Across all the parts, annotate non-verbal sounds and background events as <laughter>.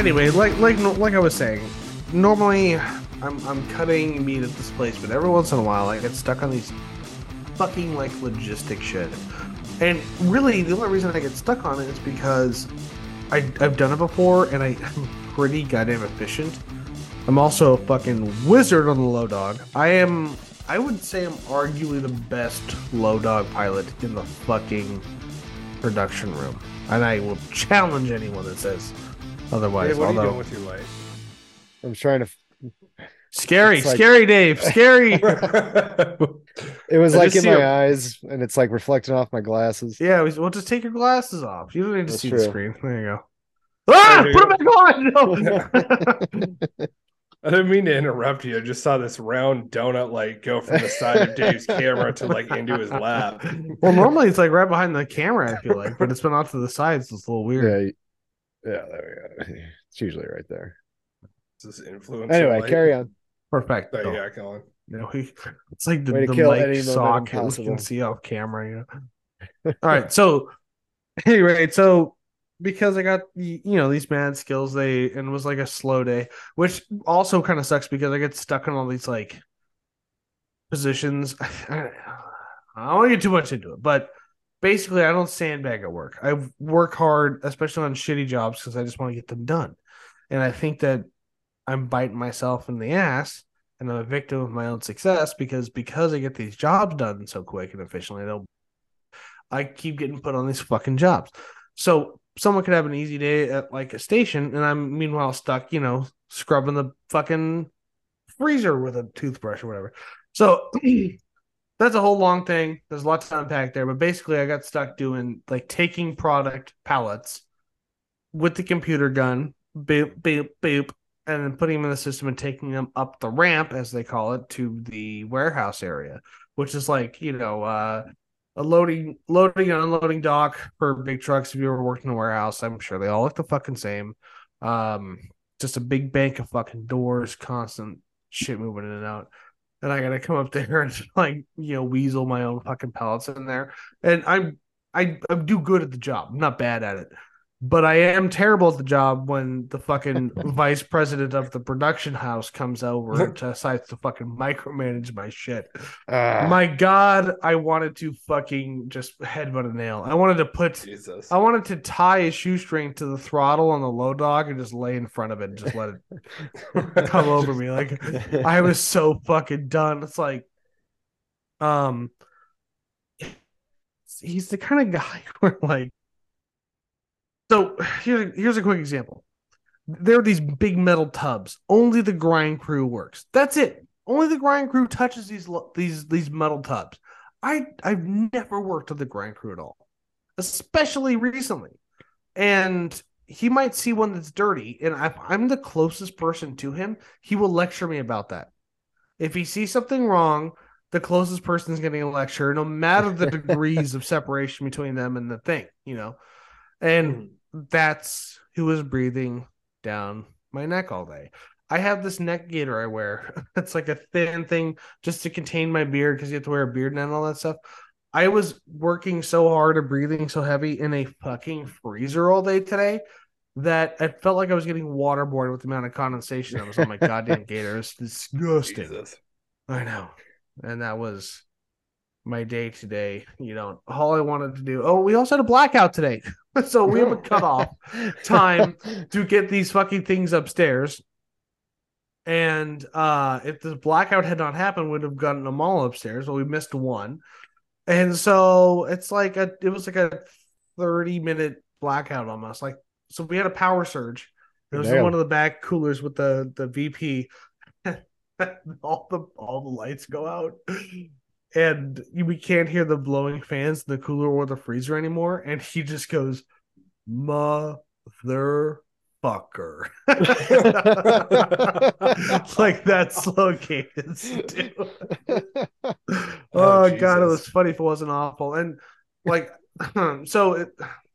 anyway, like like like I was saying, normally I'm I'm cutting meat at this place, but every once in a while I get stuck on these fucking like logistic shit. And really, the only reason I get stuck on it is because I I've done it before, and I, I'm <laughs> pretty goddamn efficient. I'm also a fucking wizard on the low dog. I am. I would say I'm arguably the best low dog pilot in the fucking production room, and I will challenge anyone that says otherwise. Hey, what are you although doing with your life? I'm trying to. scary, like- scary, Dave, scary. <laughs> It was I like in see my a- eyes, and it's like reflecting off my glasses. yeah, we- well, just take your glasses off. You don't need to That's see the screen. There you go. Ah, put it back on. <laughs> No. I didn't mean to interrupt you. I just saw this round donut like go from the side of Dave's camera to like into his lap. well, normally it's like right behind the camera. I feel like, but it's been off to the sides. It's a little weird. Yeah, yeah, there we go. <laughs> It's usually right there. This is influence. Anyway, carry on. Perfect. There you oh. go, Colin. You know, he, it's like the, Way to the mic any momentum socket we can see off camera. You know. <laughs> All right, so anyway, so because I got the you know these mad skills, they and it was like a slow day, which also kind of sucks because I get stuck in all these like positions. <sighs> I, I don't want to get too much into it, but basically, I don't sandbag at work. I work hard, especially on shitty jobs, because I just want to get them done. And I think that I'm biting myself in the ass, and I'm a victim of my own success because because I get these jobs done so quick and efficiently, they'll I keep getting put on these fucking jobs. So someone could have an easy day at like a station, and I'm meanwhile stuck, you know, scrubbing the fucking freezer with a toothbrush or whatever. So <clears throat> that's a whole long thing. There's lots to unpack there, but basically, I got stuck doing like taking product pallets with the computer gun, boop, boop, boop, and then putting them in the system and taking them up the ramp, as they call it, to the warehouse area, which is like, you know, uh, a loading, loading and unloading dock for big trucks. If you ever worked in a warehouse, I'm sure they all look the fucking same. Um, just a big bank of fucking doors, constant shit moving in and out. And I gotta come up there and <laughs> like, you know, weasel my own fucking pallets in there. And I'm I, I do good at the job. I'm not bad at it. But I am terrible at the job when the fucking <laughs> vice president of the production house comes over and decides to fucking micromanage my shit. Ah, My God, I wanted to fucking just headbutt a nail. I wanted to put Jesus. I wanted to tie a shoestring to the throttle on the low dog and just lay in front of it and just let it <laughs> come over me. Like I was so fucking done. It's like, um, he's the kind of guy <laughs> where like, so here's here's a quick example. There are these big metal tubs. Only the grind crew works. That's it. Only the grind crew touches these these these metal tubs. I I've never worked with the grind crew at all, especially recently. And he might see one that's dirty, and if I'm the closest person to him, he will lecture me about that. If he sees something wrong, the closest person is getting a lecture, no matter the degrees of separation between them and the thing, you know. And mm-hmm. That's who was breathing down my neck all day. I have this neck gaiter I wear. <laughs> It's like a thin thing just to contain my beard because you have to wear a beard now and all that stuff. I was working so hard and breathing so heavy in a fucking freezer all day today that I felt like I was getting waterboarded with the amount of condensation that was on my <laughs> goddamn gator. It's disgusting. Jesus. I know. And that was my day today. You know, all I wanted to do. Oh, we also had a blackout today. <laughs> <laughs> so we have a <laughs> cutoff time to get these fucking things upstairs. And uh if the blackout had not happened, we'd have gotten them all upstairs. Well, we missed one. And so it's like a it was like a 30 minute blackout almost. Like so we had a power surge. It was in Damn. one of the back coolers with the the VP. <laughs> all the all the lights go out. And we can't hear the blowing fans in the cooler or the freezer anymore. And he just goes, Motherfucker. <laughs> like that <laughs> slow cadence. oh, Oh, god, it was funny if it wasn't awful. And like, <clears throat> so it,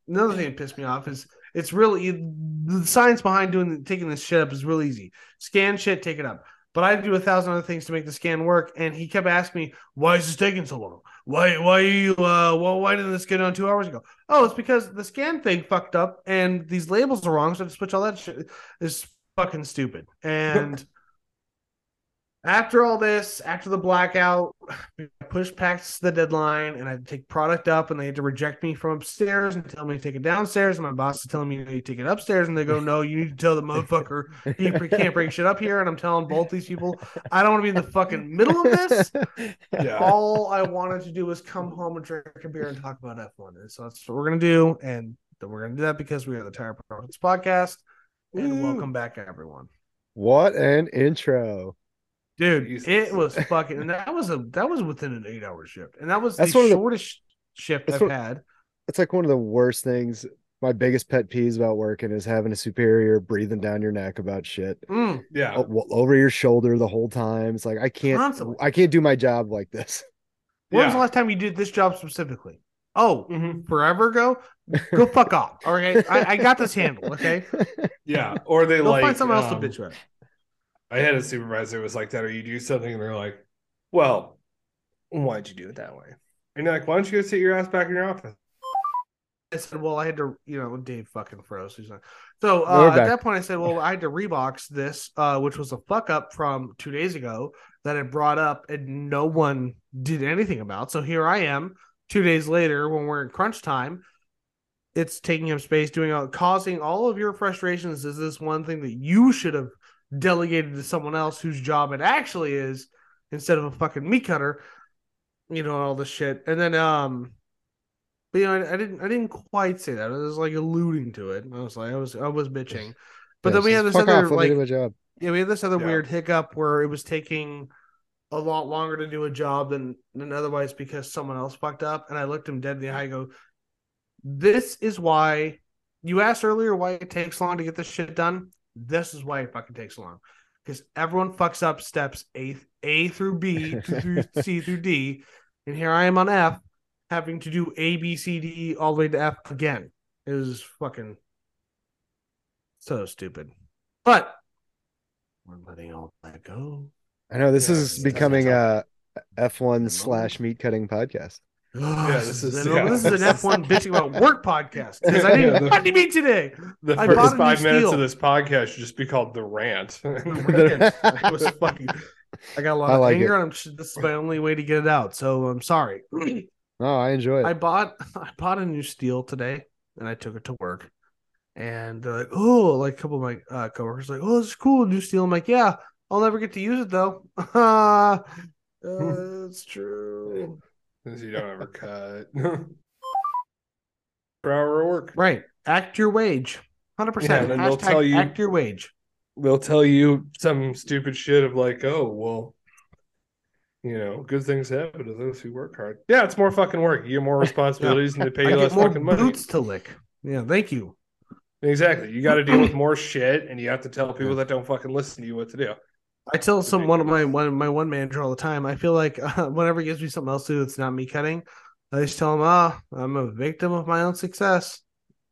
another thing that pissed me off is it's really the science behind doing taking this shit up is real easy. Scan shit, take it up. But I do a thousand other things to make the scan work, and he kept asking me, "Why is this taking so long? why why are you uh well why didn't this get on two hours ago? Oh, it's because the scan thing fucked up and these labels are wrong, so I have to switch all that shit. Is fucking stupid. And after all this, after the blackout, <sighs> I pushed past the deadline and I to take product up and they had to reject me from upstairs and tell me to take it downstairs. And my boss is telling me you to take it upstairs. And they go, No, you need to tell the motherfucker you can't bring shit up here. And I'm telling both these people, I don't want to be in the fucking middle of this. <laughs> Yeah. All I wanted to do was come home and drink a beer and talk about F1. And so that's what we're gonna do. And we're gonna do that because we are the Tire Profits Podcast. And Woo. welcome back, everyone. What an intro. Dude, Jesus. it <laughs> was fucking and that was a that was within an eight hour shift. And that was That's the one of the- shortest shift that's I've what- had. It's like one of the worst things. My biggest pet peeves about working is having a superior breathing down your neck about shit Mm, Yeah. o- w- over your shoulder the whole time. It's like I can't, Constantly. I can't do my job like this. <laughs> when was the last time you did this job specifically? Oh, Mhm. forever ago? Go fuck off. All right. I, I got this handle. Okay. <laughs> Yeah. Or they Go like find someone else um, to bitch about. I had a supervisor who was like that, or you do something and they're like, Well, why'd you do it that way? And you're like, Why don't you go sit your ass back in your office? I said, well, I had to, you know, Dave fucking froze. He's like, so uh, at that point, I said, well, I had to rebox this, uh, which was a fuck up from two days ago that I brought up and no one did anything about. So here I am, two days later, when we're in crunch time. It's taking up space, doing all, causing all of your frustrations. Is this one thing that you should have delegated to someone else whose job it actually is, instead of a fucking meat cutter? You know all this shit, and then um, but you know, I, I didn't I didn't quite say that. I was like alluding to it. I was like I was I was bitching. But Yeah, then we had this other off, let me like yeah, we had this other Yeah. weird hiccup where it was taking a lot longer to do a job than than otherwise because someone else fucked up. And I looked him dead in the eye. I go, "This is why you asked earlier why it takes long to get this shit done. This is why it fucking takes long because everyone fucks up steps A A through B through <laughs> C through D, and here I am on F having to do A B C D E all the way to F again. It was fucking so stupid, but." We're letting all that go. I know this Yeah, is becoming a F1 slash meat cutting podcast. Yeah, this is- is, yeah. this is an F1 <laughs> bitching about work podcast because I didn't Yeah, the- what do today? The I first five minutes steel. of this podcast should just be called The <laughs> Rant. it was fucking. I got a lot I of like anger, and I'm, this is my only way to get it out. So I'm sorry. <clears throat> Oh, I enjoy it. I bought <laughs> I bought a new steel today, and I took it to work. And they're like, "Oh, like a couple of my uh, coworkers like, oh, this is cool, new steel." I'm like, "Yeah, I'll never get to use it though." uh, it's true. Since you don't ever <laughs> cut. <laughs> per hour of work. Right. Act your wage. 100%. Yeah, and they'll tell you- act your wage. They'll tell you some stupid shit of like, oh, well, you know, good things happen to those who work hard. Yeah, it's more fucking work. You get more <laughs> responsibilities and they pay I you get less more fucking money. boots to lick. Yeah, thank you. Exactly. You got to deal with <clears throat> more shit and you have to tell people that don't fucking listen to you what to do. I tell some one of my one my one manager all the time. I feel like uh, <laughs> whenever he gives me something else to do that's not me cutting, I just tell him, "Ah, I'm a victim of my own success."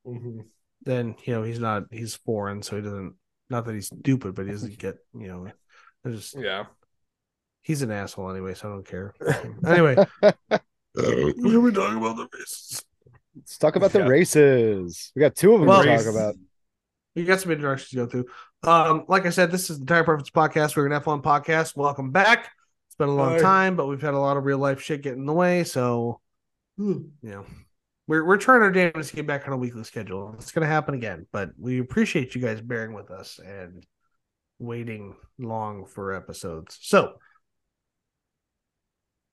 Mm-hmm. Then you know he's not he's foreign, so he doesn't. Not that he's stupid, but he doesn't get you know. I just Yeah. he's an asshole anyway, so I don't care. <laughs> anyway, what are we talking about the races? Let's talk about the Yeah. races. We got two of them Well- to talk about. You got some introductions to go through. Um, like I said, this is the Tire Preference Podcast. We're an F1 podcast. Welcome back. It's been a long Hi. time, but we've had a lot of real life shit get in the way. So, you know, we're we're trying our damnedest to get back on a weekly schedule. It's going to happen again, but we appreciate you guys bearing with us and waiting long for episodes. So,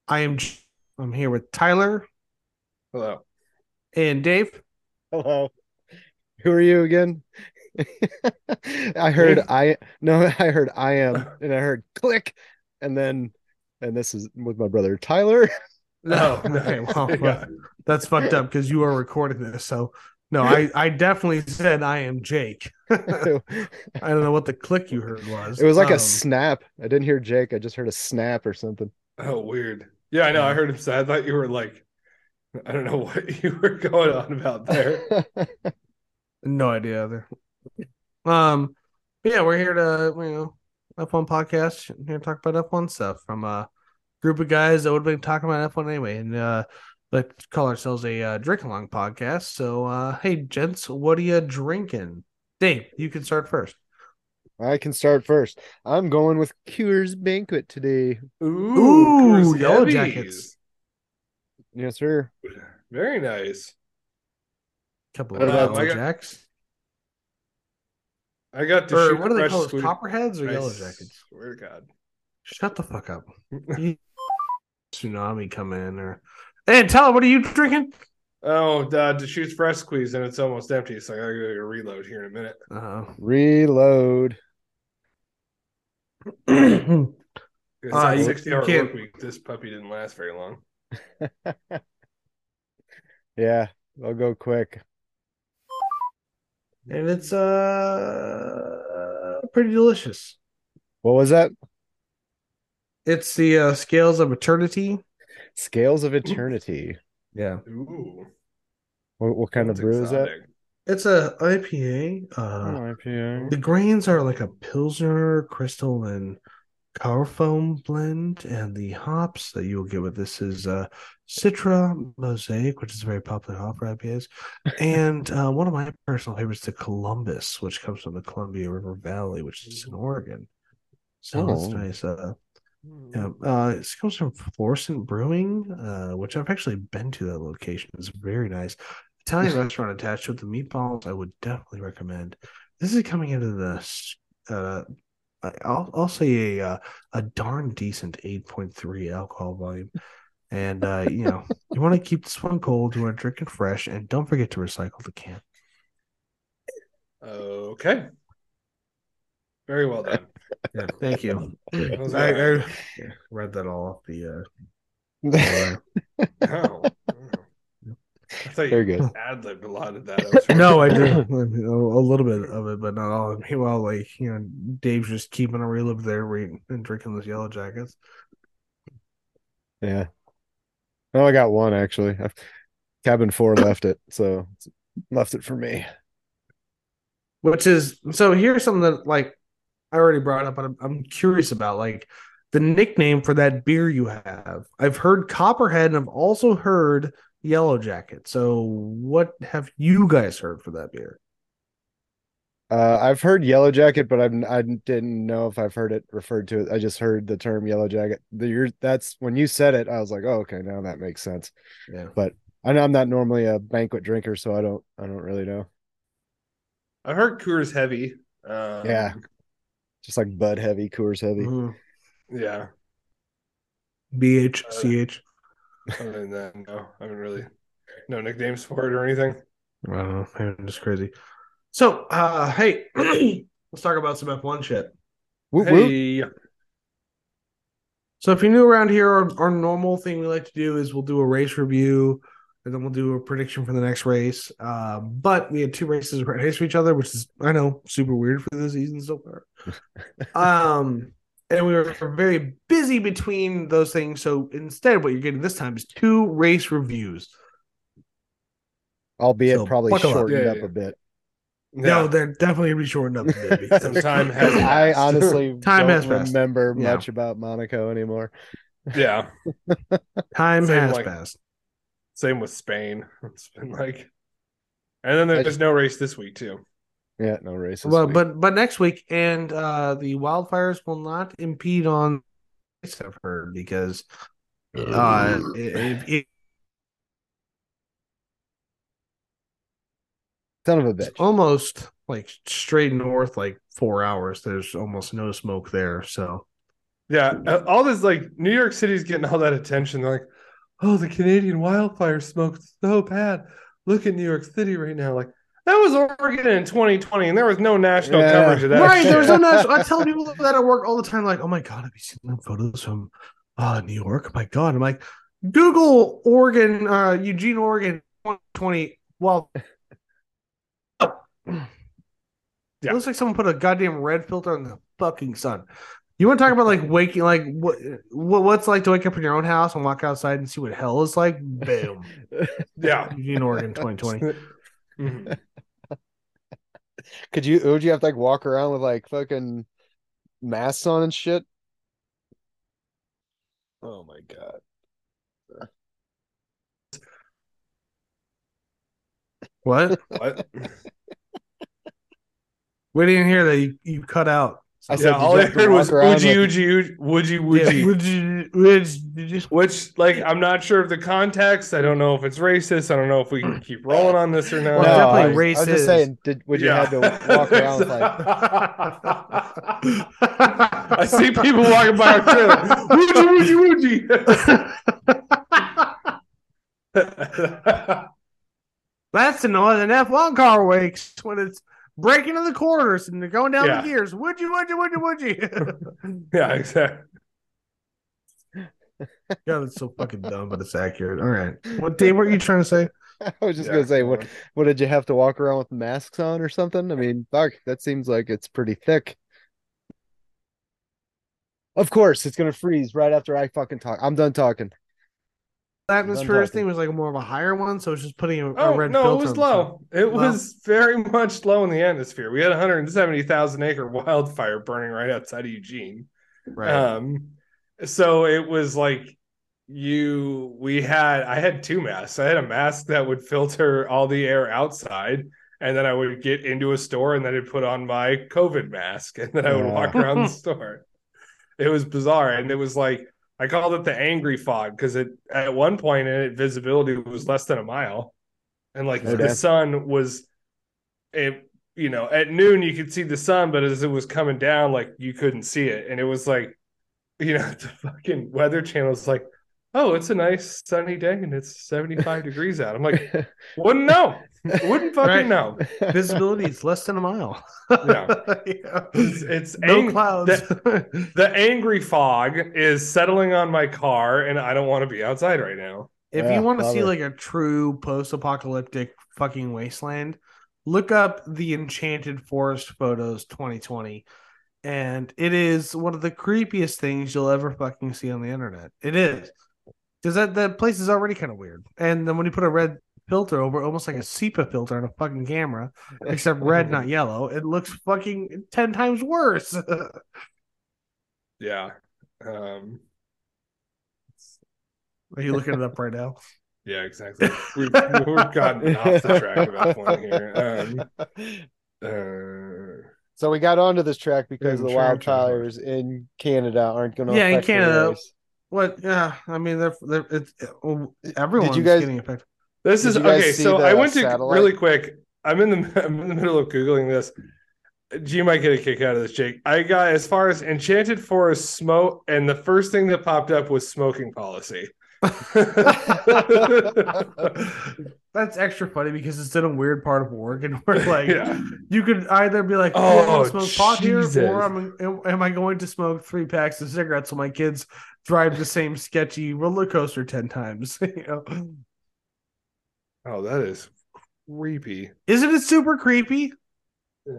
I am I'm here with Tyler Hello. and Dave. Hello. Who are you again? <laughs> I heard I no, <laughs> I heard I am, and I heard click, and then and this is with my brother Tyler. <laughs> No, okay, nice. well, Yeah. that's fucked up because you are recording this. So, no, I I definitely said I am Jake. I don't know what the click you heard was. It was like a Um, snap. I didn't hear Jake. I just heard a snap or something. Oh, weird. Yeah, I know. I heard him say. I thought you were like, I don't know what you were going on about there. no idea either. Um, but yeah, we're here to you know F1 podcast. Here to talk about F1 stuff from a group of guys that would have been talking about F1 anyway, and uh, let's call ourselves a uh, drink along podcast. So, uh, hey, gents, what are you drinking? Dave, you can start first. I can start first. I'm going with Coors Banquet today. Ooh, Ooh, Yellow Jackets. Yes, sir. Very nice. couple What of about- Yellow I got- Jacks. I got to Or shoot what do they fresh call those? squid- Copperheads or I Yellow Jackets? Swear to God. Shut the fuck up. <laughs> Tsunami come in or. Hey, tell what are you drinking? Oh, uh, Deschutes fresh squeeze and it's almost empty, so I gotta go reload here in a minute. Uh-huh. Reload. <clears throat> It's Uh, you- 60 hour work week. This puppy didn't last very long. <laughs> Yeah, I'll go quick. And it's uh pretty delicious. What was that? It's the uh, Scales of Eternity. Scales of Eternity. Yeah, Ooh. What, what kind of that's brew is that? it's a IPA. Oh, Uh, IPA. the grains are like a Pilsner, Crystal, and Carafoam blend, and the hops that you will get with this is uh, Citra Mosaic, which is a very popular hop for IPAs, and uh, one of my personal favorites, is the Columbus, which comes from the Columbia River Valley, which is in Oregon. So it's Oh. nice. Uh, yeah, uh, it comes from Florissant Brewing, uh, which I've actually been to that location. It's very nice. Italian <laughs> restaurant attached with the meatballs. I would definitely recommend. This is coming into the, uh, I'll I'll say a uh, a darn decent eight point three alcohol volume, and uh, you know <laughs> you want to keep this one cold. You want to drink it fresh, and don't forget to recycle the can. Okay. Very well done. Yeah, thank you. <laughs> I. I read that all off the. Uh, <laughs> Oh. I thought Very you good. ad libbed a lot of that. I was <laughs> No, I did a <laughs> a little bit of it, but not all. Meanwhile, like you know, Dave's just keeping a real up there, reading and drinking those yellow jackets. Yeah. Oh, I got one actually. I've, cabin four left it, so left it for me. Which is so. Here's something that like I already brought up, but I'm, I'm curious about like the nickname for that beer you have. I've heard Copperhead, and I've also heard Yellow Jacket. So, what have you guys heard for that beer? Uh, I've heard Yellow Jacket, but I'm I didn't know if I've heard it referred to it. I just heard the term Yellow Jacket. The you're, that's when you said it, I was like, oh, okay, now that makes sense. Yeah. But I know I'm not normally a banquet drinker, so I don't I don't really know. I heard Coors Heavy. Um, Yeah. Just like Bud Heavy, Coors Heavy. Mhm. Yeah. BHCH. Other than that, no, I haven't really no nicknames for it or anything. I don't know. I'm just crazy. So, uh, hey, <clears throat> let's talk about some F1 shit. Woot. Hey, So, if you're new around here, our, our normal thing we like to do is we'll do a race review and then we'll do a prediction for the next race. Uh, but we had two races right next to each other, which is, I know, super weird for the season so far. <laughs> um, and we were very busy between those things. So, instead, what you're getting this time is two race reviews. Albeit So, probably buckle up. shortened Yeah, up yeah. a bit. No, yeah. they're definitely gonna be shortened up a bit <laughs> Some time has <laughs> I honestly <laughs> Time don't has passed. remember Yeah. much about Monaco anymore. yeah. time Same has like- passed. Same with Spain. It's been like, and then there's no race this week too. Yeah, no races. Well, but but next week and uh the wildfires will not impede on race, I've heard because uh if, if son of a it's bitch. almost like straight north like four hours there's almost no smoke there so Yeah, uh, all this like New York City's getting all that attention. They're like, oh, the Canadian wildfire smoked so bad. Look at New York City right now. Like that was Oregon in 2020, and there was no national Yeah. coverage of that. right shit. was no national i tell <laughs> people that at work all the time like oh my god have you seen the photos from uh new york Oh my god i'm like google oregon uh eugene oregon 2020 well Yeah. It looks like someone put a goddamn red filter on the fucking sun. You want to talk about like waking, like what, what what's like to wake up in your own house and walk outside and see what hell is like? Boom, <laughs> yeah. Eugene, Oregon, 2020. <laughs> Mhm. Could you would you have to like walk around with like fucking masks on and shit? Oh my god. What? What? We didn't hear that. You, you cut out. I yeah, said, all I you have to heard was walk around Uji, with- Uji, Uji, Woody, Yeah, Woody. would you, would you Which, like, I'm not sure of the context. I don't know if it's racist. I don't know if we can keep rolling on this or not. Well, No, definitely I, race I was just is. saying, did would you Yeah. have to walk around with like <laughs> I see people walking by our trailer. Woogie, woogie, woogie. That's the noise an F1 car wakes when it's breaking of the corners and they're going down Yeah. the gears. Would you, would you, would you, would you? <laughs> yeah, exactly. <laughs> God, it's so fucking dumb, but it's accurate. All right. What, Dave, what are you <laughs> trying to say? I was just Yeah, gonna say, what what did you have to walk around with masks on or something? I mean, fuck, that seems like it's pretty thick. Of course, it's gonna freeze right after I fucking talk. I'm done talking. The done atmosphere talking. thing was like more of a higher one, so it's just putting a, a Oh red no, filter it was on the side. low. It Low? was <laughs> very much low in the atmosphere. We had 170,000 acre wildfire burning right outside of Eugene. Right. Um, so it was like you we had I had two masks. I had a mask that would filter all the air outside, and then I would get into a store and then I'd put on my COVID mask, and then I would Yeah. walk around the <laughs> store. It was bizarre, and it was like I called it the angry fog because it at one point in it visibility was less than a mile, and like the sun was, it you know at noon you could see the sun, but as it was coming down, like you couldn't see it, and it was like, you know, <laughs> the fucking weather channel is like, oh, it's a nice sunny day and it's seventy five degrees out. I'm like, <laughs> wouldn't know, wouldn't fucking Right. know. <laughs> Visibility is less than a mile. Yeah. <laughs> Yeah. It's, it's no ang- clouds. The, the angry fog is settling on my car, and I don't want to be outside right now. if Yeah, you want to see like a true post-apocalyptic fucking wasteland, look up the Enchanted Forest photos 2020. And it is one of the creepiest things you'll ever fucking see on the internet. It is. Because that, that place is already kind of weird. And then when you put a red filter over, almost like a sepia filter on a fucking camera, except red, not <laughs> yellow, it looks fucking 10 times worse. <laughs> Yeah. Um, Are you looking it up right now? <laughs> yeah, exactly. We've, we've gotten off the track at that point here. Um, uh, so we got onto this track because the sure, sure. wildfires in Canada aren't going to Yeah, in affect the Canada, race. What? Yeah, I mean, they're, they're it's well, you guys, getting affected. this is okay. So the I went to really quick. I'm in the <laughs> I'm in the middle of googling this. You might get a kick out of this, Jake. I got as far as Enchanted Forest smoke, and the first thing that popped up was smoking policy. <laughs> That's extra funny because it's in a weird part of Oregon where, <laughs> like, yeah. you could either be like, "Oh, I'm Oh, smoke pot here," or am, am I going to smoke three packs of cigarettes so my kids drive the same sketchy roller coaster ten times? <laughs> you know? Oh, that is creepy. Isn't it super creepy? Yeah.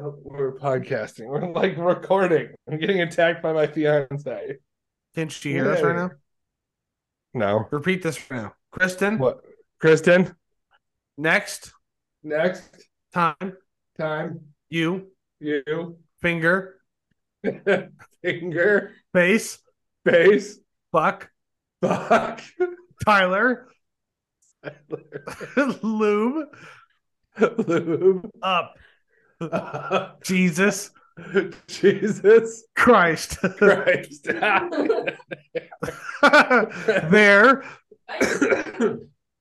Oh, we're podcasting. We're like recording. I'm getting attacked by my fiance. Can't you hear us right now? No. Repeat this right now, Kristen. What? Kristen? Next Next time, time. you You. finger <laughs> Finger. face Face. fuck Fuck. Tyler <laughs> lube Lube. up <laughs> Jesus <laughs> Jesus Christ. <laughs> Christ. <laughs> there,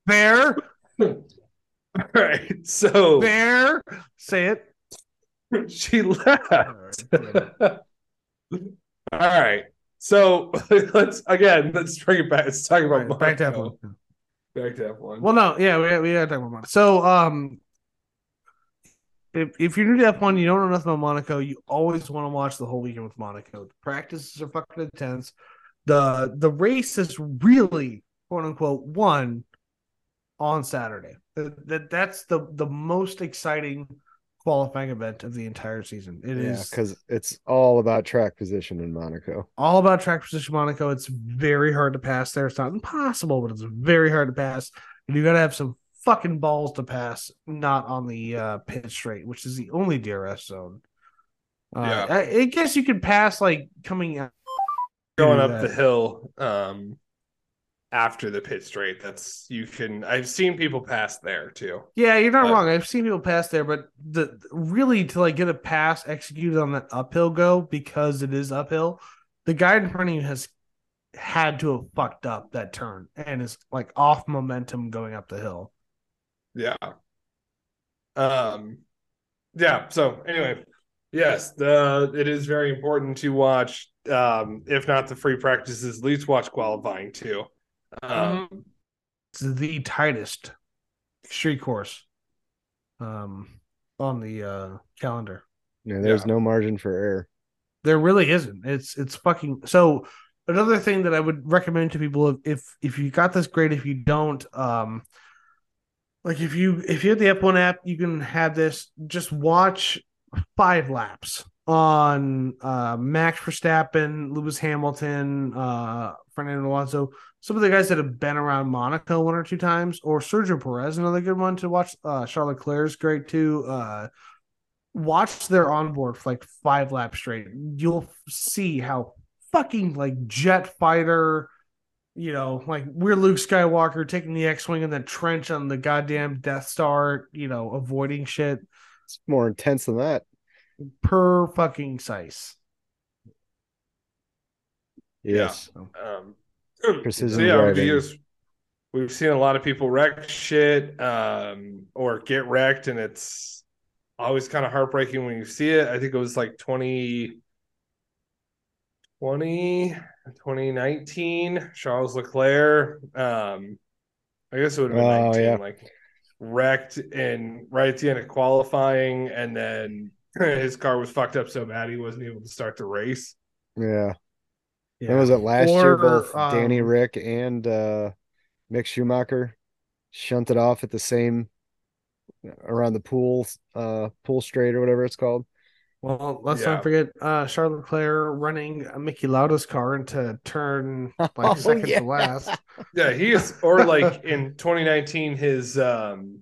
there, All right. So there. Say it. she left. All right. So let's again. Let's bring it back. Let's talk about Right, back to F1. Back to F one. Well, no, yeah, we we gotta talk about Monaco. So, um, if if you're new to F1, you don't know nothing about Monaco. You always want to watch the whole weekend with Monaco. The practices are fucking intense. The the race is really quote unquote won on Saturday. That, that that's the the most exciting qualifying event of the entire season. It Yeah, is because it's all about track position in Monaco. all about track position Monaco. It's very hard to pass there. It's not impossible, but it's very hard to pass. And you got to have some fucking balls to pass, not on the uh, pit straight, which is the only DRS zone. Uh, Yeah. I, I guess you could pass like coming out going up that. the hill um after the pit straight. That's you can I've seen people pass there too. Yeah, you're not But- wrong. I've seen people pass there, but the really to like get a pass executed on that uphill go because it is uphill, the guy in front of you has had to have fucked up that turn and is like off momentum going up the hill. Yeah. Um yeah, so anyway, yes, the it is very important to watch um if not the free practices, at least watch qualifying too. Um It's the tightest street course um on the uh calendar. Yeah, there's Yeah. no margin for error. There really isn't. It's it's fucking so another thing that I would recommend to people if if, if you got this great, if you don't, um like if you if you have the F1 app, you can have this just watch five laps on uh Max Verstappen, Lewis Hamilton, uh Fernando Alonso, some of the guys that have been around Monaco one or two times, or Sergio Perez, another good one to watch. Uh Charles Leclerc's great too. Uh watch their onboard for like five laps straight. You'll see how fucking like jet fighter, you know, like we're Luke Skywalker taking the X-wing in the trench on the goddamn Death Star, you know, avoiding shit It's more intense than that. per fucking size. Yes. um <clears throat> Precision so yeah, driving. years we've seen a lot of people wreck shit um or get wrecked and it's always kind of heartbreaking when you see it. I think it was like 20 20 2019 Charles Leclerc um I guess it would have been Oh, 19 yeah. like wrecked in right at the end of qualifying and then <laughs> his car was fucked up so bad he wasn't able to start the race. Yeah. Yeah. When was it last year? Or, Both Danny um, Rick and uh Mick Schumacher shunted off at the same around the pool uh pool straight or whatever it's called. Well, let's Yeah. not forget uh Charles Leclerc running Niki Lauda's car into turn <laughs> like Oh, second yeah. to last. Yeah, he is, or <laughs> like in 2019, his um,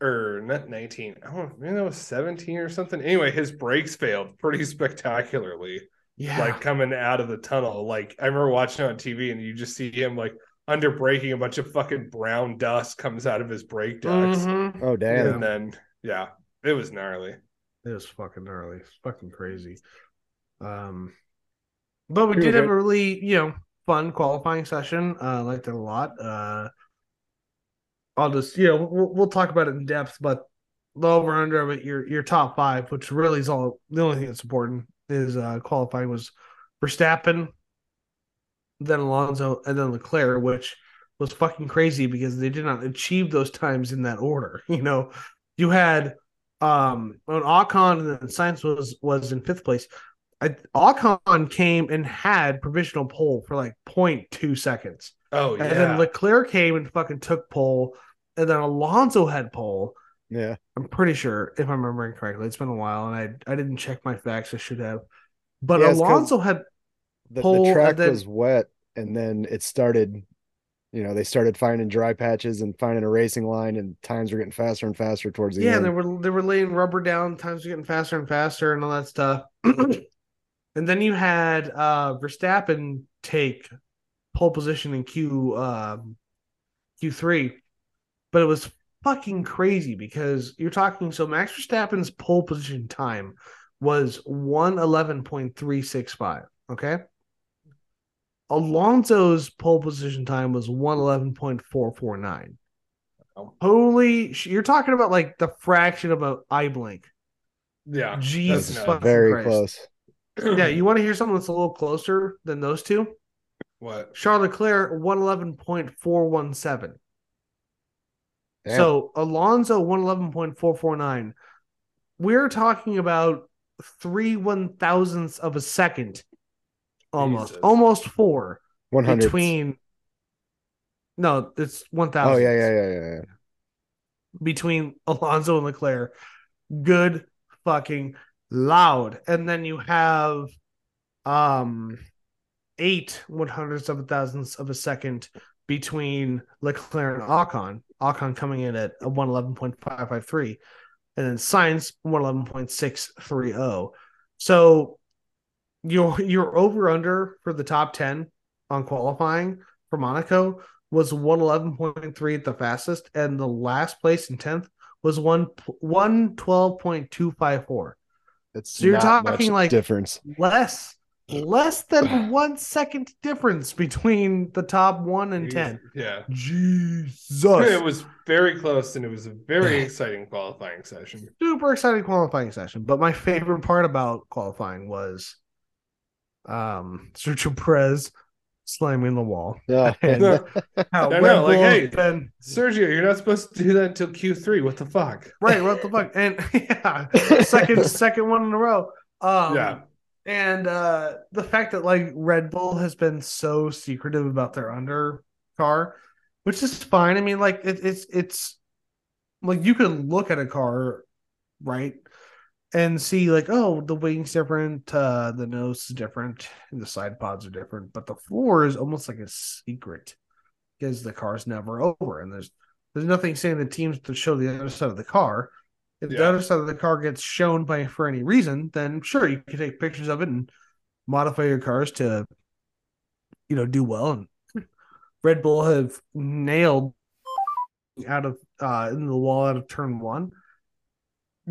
or not 19, I don't know, maybe that was 17 or something. Anyway, his brakes failed pretty spectacularly, Yeah. like coming out of the tunnel. Like I remember watching it on TV, and you just see him like under braking, a bunch of fucking brown dust comes out of his brake ducts, Mhm. Oh damn. and then yeah, it was gnarly. It was fucking gnarly. It's fucking crazy. Um, but we did have a really, you know, fun qualifying session. Uh, liked it a lot. Uh, I'll just, you know, we'll, we'll talk about it in depth, but the over under of it, your your top five, which really is all the only thing that's important is uh qualifying was Verstappen, then Alonso, and then Leclerc, which was fucking crazy because they did not achieve those times in that order. <laughs> You know, you had um when Ocon and then Sainz was was in fifth place. I, Ocon came and had provisional pole for like 0.2 seconds. Oh yeah, And then Leclerc came and fucking took pole. And then Alonso had pole. Yeah. I'm pretty sure, if I'm remembering correctly. It's been a while and I I didn't check my facts. I should have. But Yeah, Alonso had The, Pole, the track then- was wet and then it started you know, they started finding dry patches and finding a racing line and times were getting faster and faster towards the yeah, end. Yeah, they were they were laying rubber down. Times were getting faster and faster, and all that stuff. <clears throat> and then you had uh Verstappen take pole position in Q um Q three, but it was fucking crazy because you're talking. So Max Verstappen's pole position time was one eleven point three six five. Okay. Alonso's pole position time was one eleven point four four nine. Oh. Holy! sh- You're talking about like the fraction of an eye blink. yeah, Jesus fucking Very Christ. close. <clears throat> Yeah, you want to hear something that's a little closer than those two? what? Charles Leclerc, one eleven point four one seven. Damn. So Alonso one eleven point four four nine. We're talking about three one thousandths of a second, almost, Jesus. almost four one hundred. between. No, it's one thousand. Oh yeah, yeah, yeah, yeah, yeah. between Alonso and Leclerc. Good fucking loud. And then you have um eight one hundredths of a thousandths of a second between Leclerc and Ocon. Ocon coming in at a 111.553. And then Sainz 111.630. So your your over under for the top 10 on qualifying for Monaco was 111.3 at the fastest, and the last place in 10th was one 112.254. It's So you're not talking much like- difference. Less less than one second difference between the top one and 10. Yeah. Jesus. It was very close and it was a very exciting qualifying session. super exciting qualifying session. But my favorite part about qualifying was um Sergio Perez slamming the wall. Yeah. <laughs> And No, how I know, like, hey. been Sergio, you're not supposed to do that until Q3. What the fuck? right, what the fuck? <laughs> And <laughs> yeah, second second one in a row. Um Yeah. and uh the fact that like Red Bull has been so secretive about their under car, which is fine. I mean, like it, it's it's like you can look at a car, right, and see like, oh, the wing's different, uh, the nose is different, and the side pods are different, but the floor is almost like a secret because the car's never over, and there's there's nothing saying the teams to show the other side of the car. If the other side of the car gets shown by for any reason, then sure you can take pictures of it and modify your cars to, you know, do well. And <laughs> Red Bull have nailed out of uh in the wall out of turn one,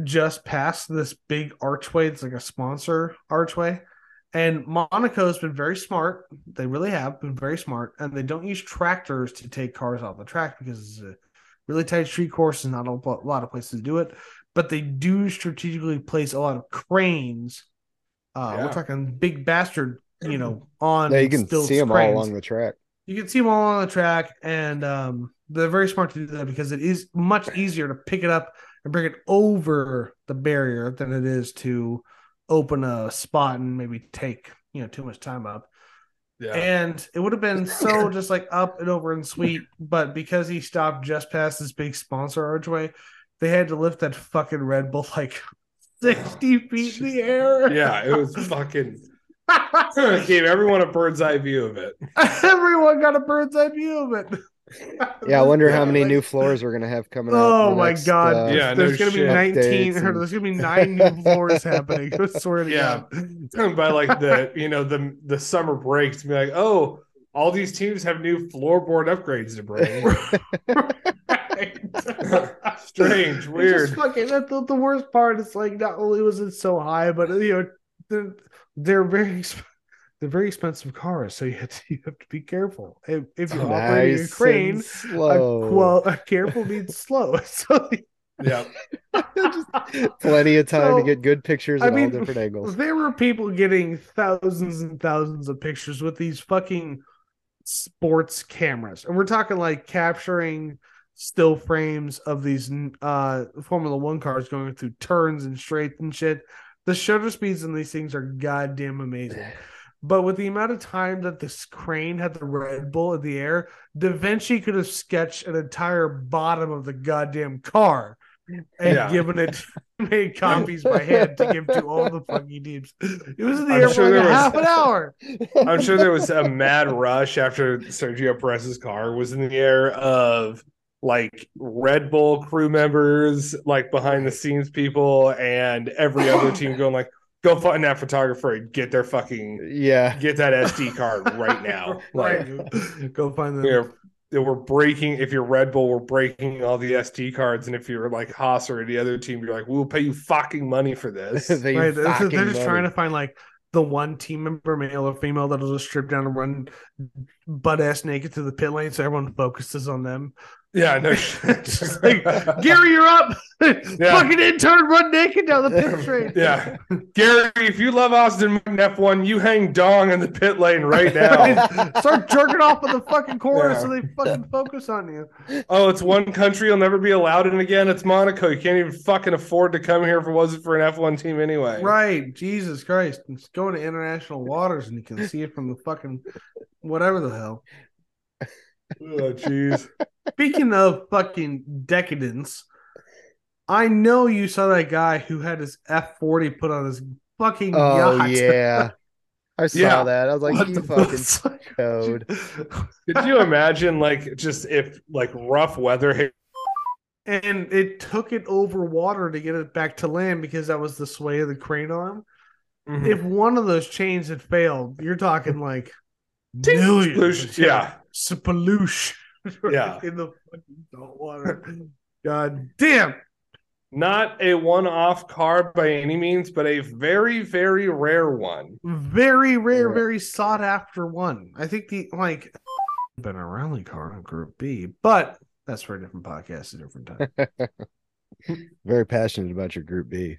just past this big archway. It's like a sponsor archway. And Monaco's been very smart. They really have been very smart, and they don't use tractors to take cars off the track because it's a really tight street course and not a lot of places to do it. But they do strategically place a lot of cranes. Uh, Yeah. We're talking big bastard, you know, <clears throat> on yeah, you can stilts see them all along the track. you can see them all on the track, and um, they're very smart to do that because it is much easier to pick it up and bring it over the barrier than it is to open a spot and maybe take you know too much time up. Yeah. And it would have been so just like up and over and sweet, but because he stopped just past this big sponsor archway, they had to lift that fucking Red Bull like <laughs> sixty feet in the air. yeah, it was fucking <laughs> gave everyone a bird's eye view of it. <laughs> Everyone got a bird's eye view of it. Yeah, I <laughs> wonder how many Like- new floors we're gonna have coming out. Oh my next, god! uh, Yeah, there's no gonna be 19 or there's gonna be nine new floors happening. I swear to Yeah. God. by like the you know the the summer breaks to be like, oh, all these teams have new floorboard upgrades to bring. <laughs> <laughs> Strange, It's weird. just fucking that the, the worst part is like not only was it so high, but you know they're, they're very exp- they're very expensive cars, so you have to, <laughs> you have to be careful. If, if you're operating a crane, and a, well, a careful means slow. <laughs> So Yeah, <laughs> Plenty of time So, to get good pictures I mean, all different angles. There were people getting thousands and thousands of pictures with these fucking sports cameras. And we're talking like capturing still frames of these uh Formula 1 cars going through turns and straights and shit. The shutter speeds in these things are goddamn amazing. But with the amount of time that this crane had the Red Bull in the air, Da Vinci could have sketched an entire bottom of the goddamn car and Yeah. given it <laughs> <laughs> made copies by hand to give to all the fucking teams. It was in the I'm air sure for like was- half an hour. <laughs> I'm sure there was a mad rush after Sergio Perez's car was in the air of like Red Bull crew members, like behind the scenes people, and every other team going like, "Go find that photographer and get their fucking yeah. get that SD <laughs> card right now." Like, right. Go find them. we're we're breaking. If you're Red Bull, we're breaking all the SD cards, and if you're like Haas or the other team, you're like, "We'll pay you fucking money for this." <laughs> They Right. They're, fucking they're just money. trying to find like the one team member, male or female, that'll just strip down and run butt ass naked to the pit lane so everyone focuses on them. yeah, no It's <laughs> just shit. like, Gary, you're up. <laughs> Fucking intern, run naked down the pit <laughs> straight. Yeah. Gary, if you love Aston Martin F1, you hang dong in the pit lane right now. Start jerking off in the fucking corner Yeah. so they fucking focus on you. oh, it's one country you'll never be allowed in again. It's Monaco. You can't even fucking afford to come here if it wasn't for an F1 team anyway. Right. Jesus Christ. It's going to international waters and you can see it from the fucking whatever the hell. Oh, jeez. <laughs> Speaking of fucking decadence, I know you saw that guy who had his F forty put on his fucking Oh yacht. yeah. I saw Yeah. that. I was like, What you the fucking code. <laughs> Could you imagine, like, just if, like, rough weather hit? and it took it over water to get it back to land because that was the sway of the crane arm. Mhm. if one of those chains had failed, you're talking like Tink, millions. sploosh, yeah. Sploosh. <laughs> Yeah. In the fucking salt water. God damn. Not a one-off car by any means, but a very, very rare one. Very rare, Yeah. very sought after one. I think the like <laughs> been a rally car in Group B, but that's for a different podcast, a different time. <laughs> Very passionate about your Group B.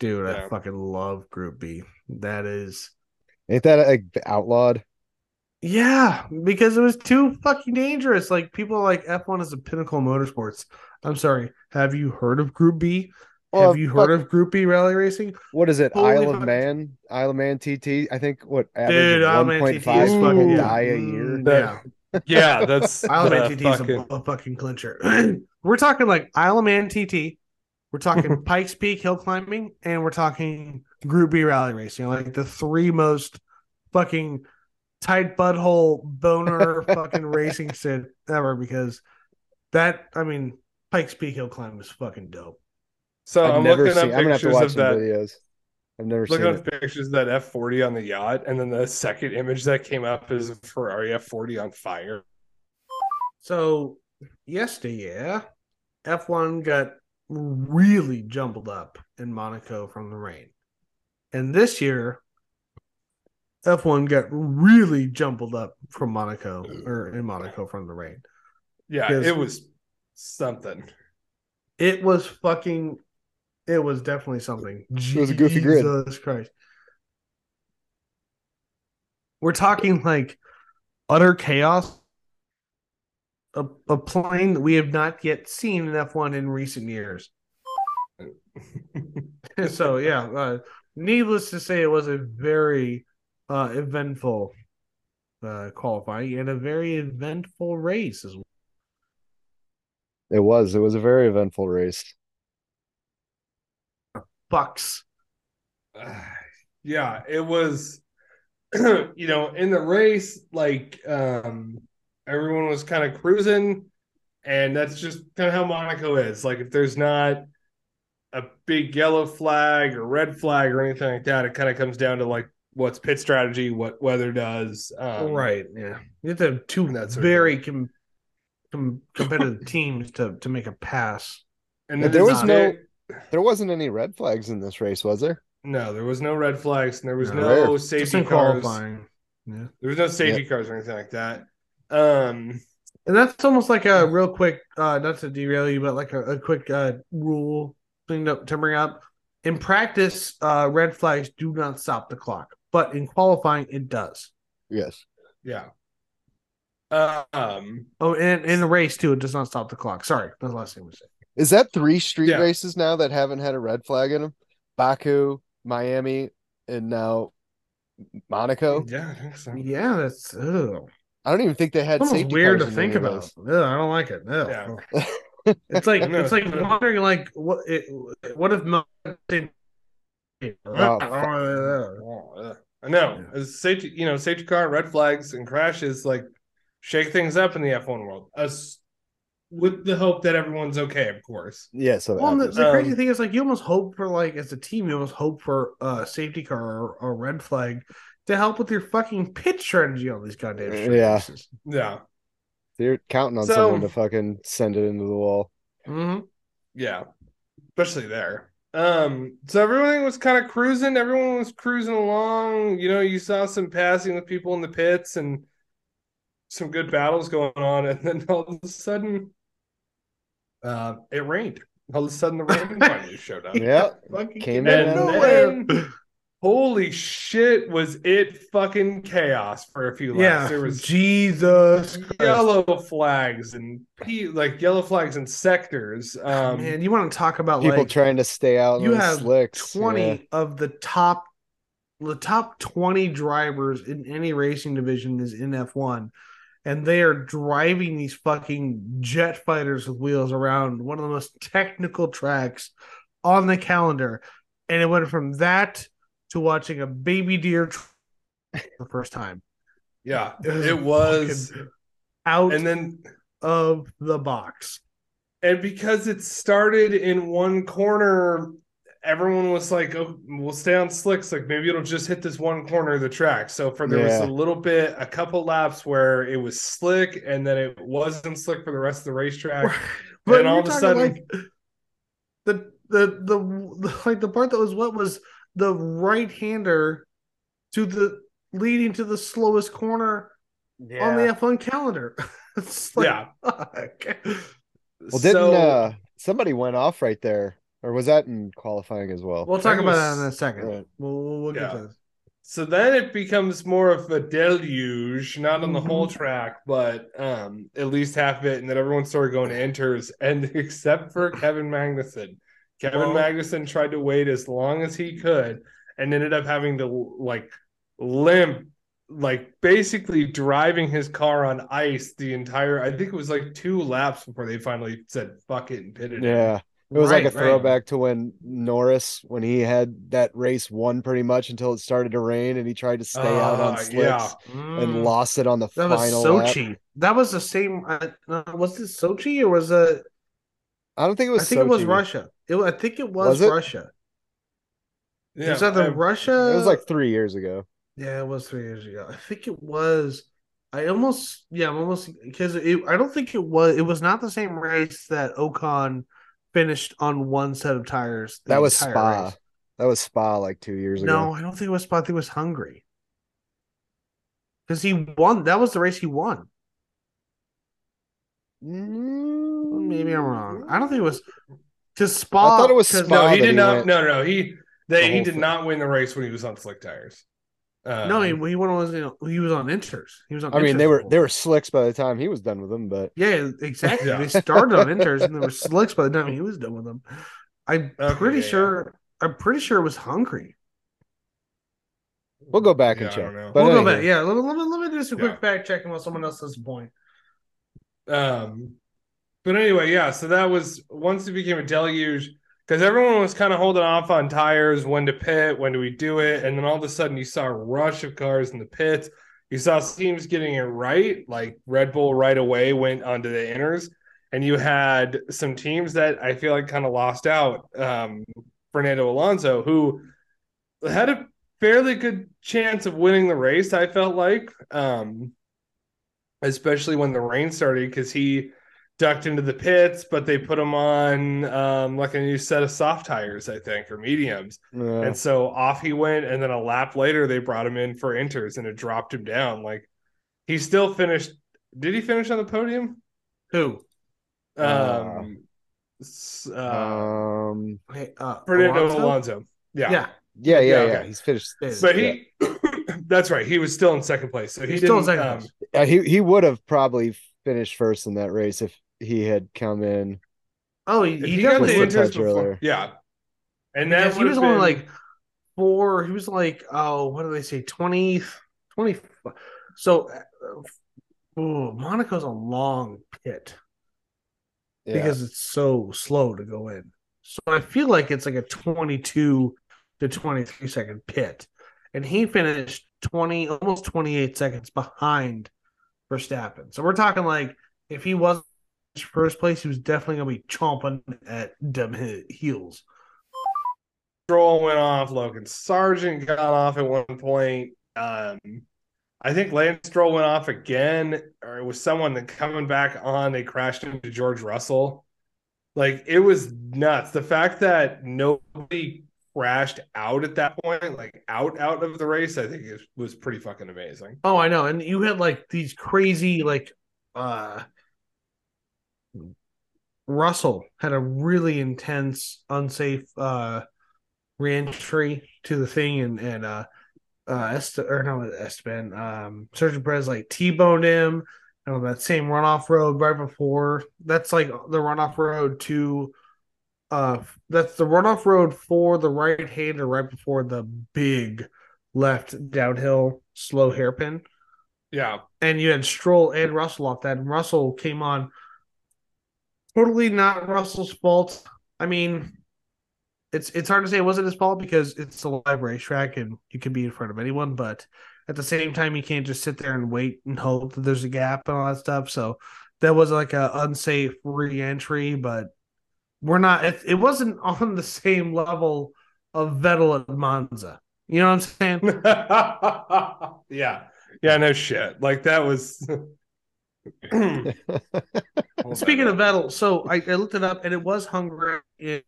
Dude, I fucking love Group B. That is Ain't that like outlawed? Yeah, because it was too fucking dangerous. Like people are like F1 is a pinnacle of motorsports. I'm sorry. Have you heard of Group B? Well, Have you heard of Group B rally racing? What is it? Holy Isle of. Man, Isle of Man TT. I think what average Dude, of Isle of Man 1.5 TT is fucking fucking die a Mm, year. Yeah, Yeah, that's <laughs> Isle of the Man TT is fucking- a, a fucking clincher. <clears throat> we're talking like Isle of Man TT. We're talking <laughs> Pikes Peak hill climbing, and we're talking Group B rally racing. Like the three most fucking tight butthole boner <laughs> fucking racing shit ever. Because that, I mean, Pikes Peak hill climb is fucking dope. So I've I'm looking seen. up I'm gonna have to pictures watch of that. videos. I've never Looking seen up it. pictures of that F40 on the yacht, and then the second image that came up is a Ferrari F40 on fire. So yesterday, F1 got really jumbled up in Monaco from the rain. And this year, F1 got really jumbled up from Monaco or in Monaco from the rain. Yeah, it was something. It was fucking it was definitely something. It was a goofy grid. Jesus Christ. We're talking like utter chaos. A, a plane that we have not yet seen in F1 in recent years. <laughs> <laughs> so yeah, uh, needless to say, it was a very uh, eventful uh, qualifying and a very eventful race as well. It was. It was a very eventful race. Bucks. <sighs> yeah, it was <clears throat> you know, in the race, like um everyone was kind of cruising, and that's just kind of how Monaco is. Like if there's not a big yellow flag or red flag or anything like that, it kind of comes down to like what's pit strategy, what weather does. Um, right. Yeah. You have to have two that very com- com- competitive <laughs> teams to to make a pass. And But then there it's was no, there wasn't any red flags in this race, was there? no, there was no red flags, and there was No. no safety cars. qualifying. Yeah. There was no safety cars or anything like that. Um, And that's almost like a real quick, uh, not to derail you, but like a, a quick uh, rule thing to, to bring up. In practice, uh, red flags do not stop the clock, but in qualifying, it does. Yes. yeah. Um, Oh, and in the race too, it does not stop the clock. Sorry, that's the last thing we said. Is that three street Yeah. races now that haven't had a red flag in them? Baku, Miami, and now Monaco. yeah, I think so. Yeah, that's ugh. I don't even think they had It's almost safety weird to think about. those. Ugh, I don't like it. No. Yeah. <laughs> It's like No, it's like it's- wondering like what it, what if Mo- Oh, <laughs> yeah. I know. As safety, you know, safety car, red flags, and crashes like shake things up in the F1 world. Us with the hope that everyone's okay, of course. Yeah, so Well, the, the crazy Um, thing is, like, you almost hope for, like, as a team, you almost hope for a safety car or, or red flag to help with your fucking pit strategy on these goddamn street Yeah. races. Yeah. they're counting on So- someone to fucking send it into the wall. Mm-hmm. Yeah. Especially there. Um, so everything was kind of cruising, everyone was cruising along. You know, you saw some passing with people in the pits and some good battles going on, <laughs> and then all of a sudden uh it rained. All of a sudden the rain <laughs> finally showed up. Yeah. Came came in and nowhere. Then- Holy shit, was it fucking chaos for a few laps. Yeah, There was Jesus Christ. yellow flags and like yellow flags and sectors. Um Man, you want to talk about People like trying to stay out you the have slicks. 20 yeah. of the top the top 20 drivers in any racing division is in F1 and they are driving these fucking jet fighters with wheels around one of the most technical tracks on the calendar and it went from that to watching a baby deer tr- the first time yeah, was it was out and then of the box and because it started in one corner everyone was like, "Oh, we'll stay on slicks. Like maybe it'll just hit this one corner of the track." So for there was a little bit, a couple laps where it was slick, and then it wasn't slick for the rest of the racetrack. <laughs> but And all of a sudden- like the, the the the like the part that was what was the right hander to the leading to the slowest corner on the F1 calendar. <laughs> it's like, yeah. fuck. Well, didn't So- uh somebody went off right there, or was that in qualifying as well? We'll talk It about that in a second. Right. We'll, we'll, we'll get Yeah. to this. So then it becomes more of a deluge, not on the whole Mhm. track, but um at least half of it, and then everyone started going to enters, and <laughs> except for Kevin Magnussen. Kevin Well- Magnussen tried to wait as long as he could and ended up having to like limp, like basically driving his car on ice the entire I think it was like two laps before they finally said fuck it and pitted him. Yeah. It was like Right, a right. throwback to when Norris, when he had that race won pretty much until it started to rain and he tried to stay out on Ah, slicks yeah. and Mm. lost it on the That was final lap. Sochi. That was the same. Uh, uh, was it Sochi or was it? I don't think it was I think it was Russia. It, I think it was, Was it? Russia. Yeah, it was either I- Russia. It was like three years ago. yeah, it was three years ago. I think it was. I almost yeah, I'm almost because. I don't think it was. It was not the same race that Ocon finished on one set of tires. That was Spa. race. That was Spa like two years ago. No, I don't think it was Spa. I think it was Hungary. Because he won. That was the race he won. Mm, Maybe I'm wrong. I don't think it was because Spa. I thought it was Spa. No, he did he not. went- No, no, he the he did thing. not win the race when he was on slick tires. Um, No, he, he won. Was he was on inters. He was on. I mean, inters they were before. they were slicks by the time he was done with them, but Yeah, exactly. Yeah. They started on <laughs> inters and they were slicks by the time he was done with them. I'm Okay, pretty yeah, yeah. sure. I'm pretty sure it was Hungary. we'll go back Yeah, and check. But we'll go back. Yeah, let me, let me, let me do some Yeah. quick fact checking while someone else does a point. Um, but anyway, yeah. So that was once it became a deluge because everyone was kind of holding off on tires, when to pit, when do we do it, and then all of a sudden you saw a rush of cars in the pits. You saw teams getting it right, like Red Bull right away went onto the inners, and you had some teams that I feel like kind of lost out. Um, Fernando Alonso, who had a fairly good chance of winning the race, I felt like. Um, especially when the rain started because he ducked into the pits, but they put him on um, like a new set of soft tires, I think, or mediums. yeah. And so off he went. And then a lap later, they brought him in for inters and it dropped him down. Like he still finished. Did he finish on the podium? Who? Uh, Um, uh, um, Hey, uh, Fernando Alonso? Alonso. Yeah. Yeah, yeah, yeah, Yeah, yeah. okay. He's finished. Yeah. But he, <clears throat> that's right. He was still in second place. So he he's still in didn't, second um, place. Yeah, he he would have probably finished first in that race if he had come in Oh, he, he he got the with definitely the inters touch before, earlier. yeah. And that he was have only like four. He was like, oh, what do they say? 20, 20. So, uh, ooh, Monaco's a long pit Yeah. because it's so slow to go in. So I feel like it's like a 22 to 23 second pit. And he finished 20, almost 28 seconds behind Verstappen. So we're talking like if he wasn't first place, he was definitely going to be chomping at them heels. Stroll went off. Logan Sargent got off at one point. Um, I think Lance Stroll went off again, or it was someone that coming back on. They crashed into George Russell. Like it was nuts. The fact that nobody crashed out at that point, like out out of the race, I think is, was pretty fucking amazing. Oh, I know. And you had like these crazy like uh Russell had a really intense, unsafe uh reentry to the thing and and uh uh Est- or no Esteban um Sergio Perez like T-boned him on that same runoff road right before that's like the runoff road to uh that's the runoff road for the right hander right before the big left downhill slow hairpin Yeah, and you had Stroll and Russell off that, and Russell came on. Totally not Russell's fault. I mean, it's it's hard to say it wasn't his fault because it's a live racetrack and you can be in front of anyone, but at the same time, you can't just sit there and wait and hope that there's a gap and all that stuff. So that was like a unsafe re-entry, but we're not. It, it wasn't <laughs> on the same level of Vettel at Monza. You know what I'm saying? <laughs> yeah. Yeah, no shit. Like that was <laughs> <clears throat> Speaking of Vettel, so I, I looked it up and it was Hungary in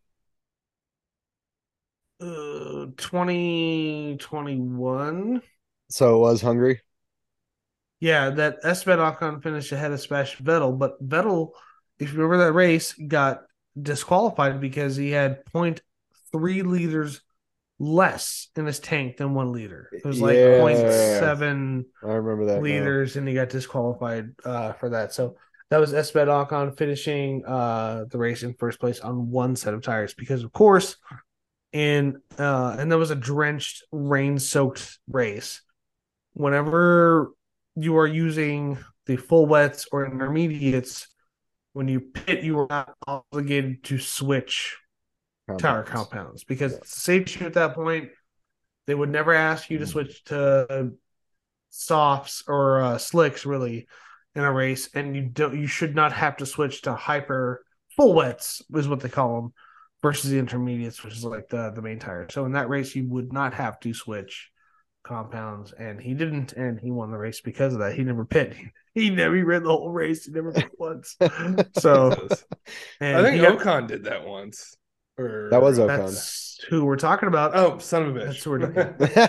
uh, 2021. so it was hungry. Yeah, that Esteban Ocon finished ahead of Sebastian Vettel, but Vettel, if you remember that race, got disqualified because he had 0.3 liters less in his tank than one liter. It was like Yeah. 0.7 I remember that. now. liters, and he got disqualified uh, for that. So that was Esteban Ocon finishing uh, the race in first place on one set of tires because, of course, in uh, and there was a drenched, rain-soaked race. Whenever you are using the full wets or intermediates, when you pit, you are not obligated to switch tire Compounds. compounds because Yeah. it's a safety at that point. They would never ask you to Mm. switch to softs or uh, slicks really in a race, and you don't. You should not have to switch to hyper full wets is what they call them versus the intermediates, which is like the the main tire. So in that race, you would not have to switch compounds, and he didn't, and he won the race because of that. He never pit. <laughs> He never he ran the whole race. He never pit once. <laughs> So <laughs> and I think he got- Ocon did that once. Or That was Ocon. that's who we're talking about. Oh, son of a bitch. That's who we're talking <laughs> hey,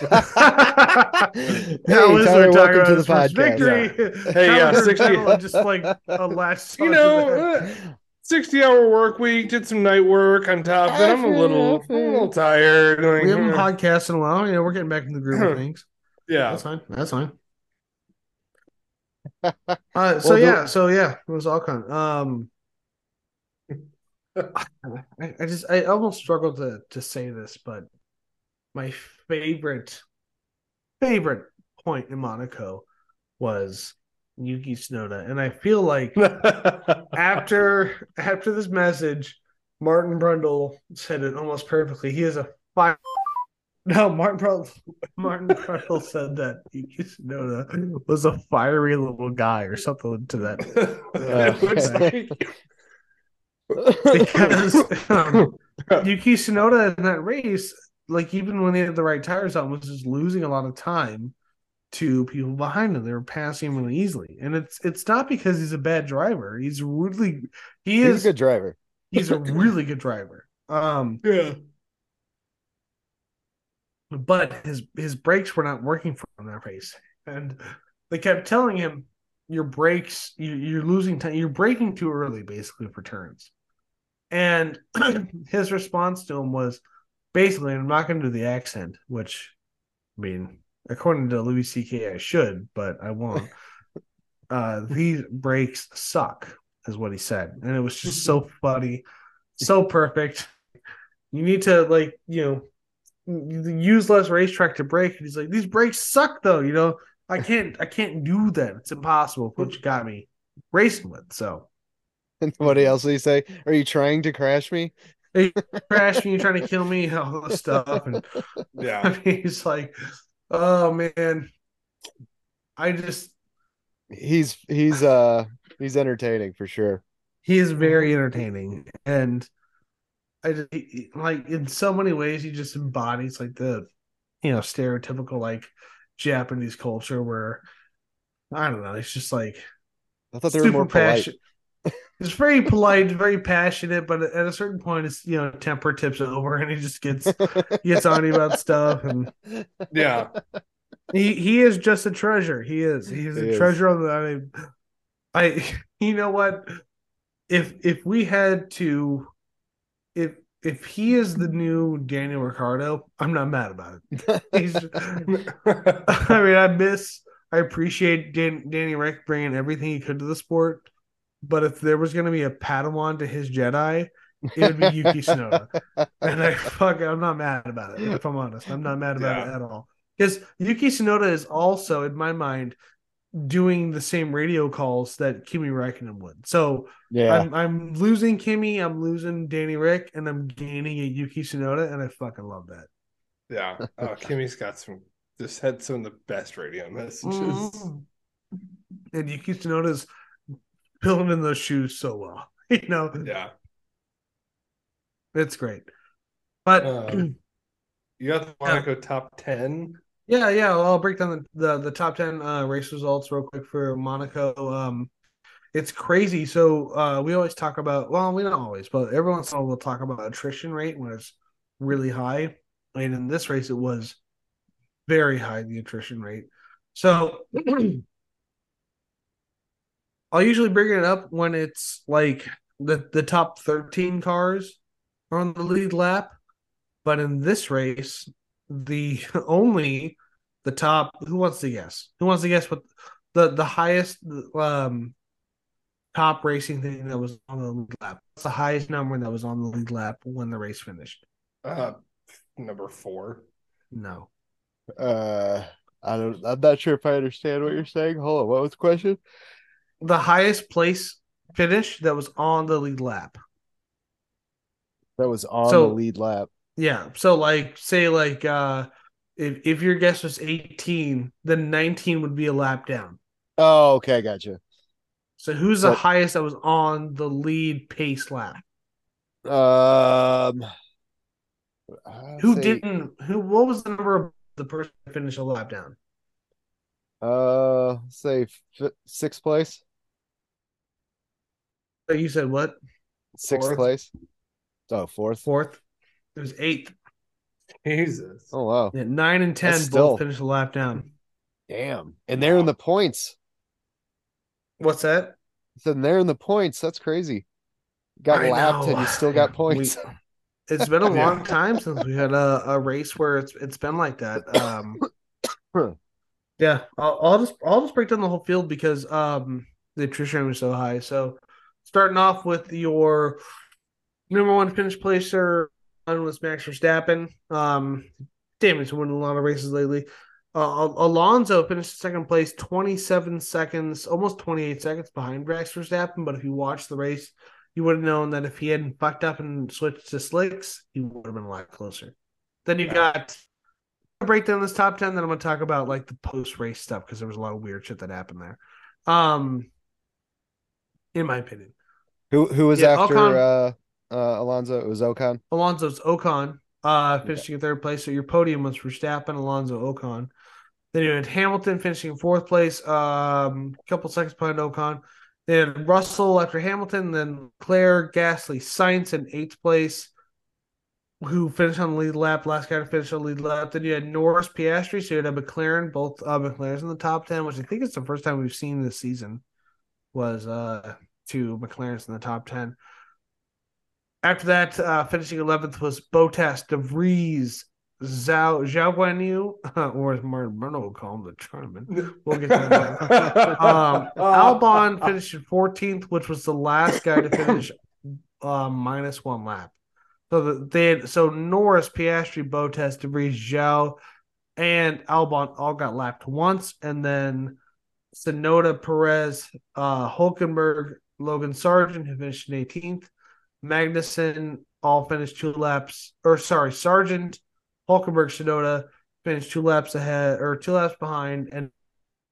That was Tyler, our welcome Tiger to the podcast. Victory. <laughs> Hey, yeah, Tyler 60 just like a <laughs> last. you know, uh, 60 hour work week, did some night work on top of it. I'm a little, a little tired. Like, we haven't uh, podcasted in a while. You know, we're getting back in the groove of things. yeah. That's fine. That's fine. Uh, so Well, yeah, so yeah, it was all kind. Um, I, I just I almost struggle to to say this, but my favorite favorite point in Monaco was Yuki Tsunoda, and I feel like <laughs> after after this message, Martin Brundle said it almost perfectly. He is a fire. No, Martin Brundle, Martin Brundle said that Yuki Tsunoda was a fiery little guy or something to that. <laughs> It's like- <laughs> Because um, <laughs> Yuki Tsunoda in that race, like even when they had the right tires on, was just losing a lot of time to people behind him. They were passing him really easily, and it's it's not because he's a bad driver. He's really he He's is a good driver. he's a <laughs> really good driver. Um, yeah. but his his brakes were not working for him that race, and they kept telling him your brakes you, you're losing time. You're braking too early, basically for turns. And <clears throat> his response to him was basically, I'm not going to do the accent, which I mean, according to Louis C.K., I should, but I won't. <laughs> uh, these brakes suck, is what he said, and it was just so <laughs> funny, so perfect. You need to like you know use less racetrack to brake And he's like, these brakes suck though. You know, I can't I can't do that. It's impossible. What you got me racing with. So And what else did he say? Are you trying to crash me? crash me, you're trying to kill me, <laughs> all this stuff. And <laughs> Yeah. I <laughs> mean, he's like, oh man, I just He's he's uh he's entertaining for sure. he is very entertaining and I just, he- he- like in so many ways he just embodies like the you know stereotypical like Japanese culture where I don't know it's just like I thought they were more polite. It's very polite, very passionate, but at a certain point, it's you know temper tips over, and he just gets gets on you about <laughs> stuff, and Yeah. he he is just a treasure. He is. He is He a is. treasure on the. I, mean, I <laughs> you know what? If if we had to, if if he is the new Daniel Ricciardo, I'm not mad about it. He's. <laughs> <laughs> I mean, I miss. I appreciate Dan, Danny Rick bringing everything he could to the sport, but if there was going to be a Padawan to his Jedi, it would be Yuki <laughs> Tsunoda. And I fuck, I'm not mad about it. If I'm honest, I'm not mad about it at all. Because Yuki Tsunoda is also, in my mind, doing the same radio calls that Kimi Räikkönen would. So yeah. I'm I'm losing Kimi, I'm losing Danny Rick, and I'm gaining a Yuki Tsunoda, and I fucking love that. Yeah. <laughs> Oh, Kimmy's got some just had some of the best radio messages. Mm. And Yuki Tsunoda's filling in those shoes so well. <laughs> You know, Yeah. It's great. But Um, <clears throat> You got the Monaco top ten. Yeah, yeah, well, I'll break down the, the, the top 10 uh, race results real quick for Monaco. Um, it's crazy. So uh, we always talk about, well, we don't always, but every once in a while we'll talk about attrition rate when it's really high. And in this race, it was very high, the attrition rate. So <clears throat> I'll usually bring it up when it's like the, the top 13 cars are on the lead lap. But in this race, the <laughs> only the top who wants to guess? Who wants to guess what the the highest um top racing thing that was on the lead lap? What's the highest number that was on the lead lap when the race finished? Uh, number four. No. Uh, I don't. I'm not sure if I understand what you're saying. Hold on. What was the question? The highest place finish that was on the lead lap. That was on So- the lead lap. Yeah. So like say like uh if if your guess was 18, then 19 would be a lap down. Oh, okay, gotcha. So who's the highest that was on the lead pace lap? Um, Who say, didn't who what was the number of the person that finished a lap down? Uh, say f- sixth place. So You said what? Sixth Fourth. place. Oh, fourth. Fourth? It was eighth. Jesus. Oh wow, Yeah, nine and ten That's still- both finished a lap down. damn! And they're in the points. What's that? So they're in the points. That's crazy. Got I lapped know. and you still got We- points. <laughs> it's been a long time since we had a, a race where it's it's been like that. Um, <coughs> yeah, I'll, I'll just I'll just break down the whole field because um the attrition was so high. So starting off with your number one finish placer on was Max Verstappen. Um, damn, he's winning a lot of races lately. Uh, Alonso finished second place, 27 seconds, almost 28 seconds behind Max Verstappen. But if you watched the race, you would have known that if he hadn't fucked up and switched to slicks, he would have been a lot closer. Then you Yeah. got I'll break down this top 10, then I'm going to talk about like the post race stuff because there was a lot of weird shit that happened there. Um, in my opinion, Who who was Yeah, after Ocon- uh uh Alonso? It was Ocon. Alonso's Ocon, uh, finishing in third place. So your podium was Verstappen, Alonso, Ocon. Then you had Hamilton finishing in fourth place, um, a couple seconds behind Ocon. Then Russell after Hamilton, then Claire, Gasly, Sainz in eighth place, who finished on the lead lap. Last guy to finish on the lead lap. Then you had Norris, Piastri, so you had McLaren, both uh, McLaren's in the top ten, which I think is the first time we've seen this season. Was uh two McLaren's in the top ten. After that, uh, finishing 11th was Bottas, De Vries, Zhou, Zhou Guanyu, <laughs> or as Martin Brundle will call him, the Charmin. We'll get to that. <laughs> um, Albon finished 14th, which was the last guy to finish uh, minus one lap. So the, they had, so Norris, Piastri, Bottas, De Vries, Zhou, and Albon all got lapped once, and then Tsunoda, Perez, uh, Hulkenberg, Logan Sargent, who finished in 18th. Magnussen all finished two laps, or sorry, Sargent, Hulkenberg, Tsunoda finished two laps ahead or two laps behind, and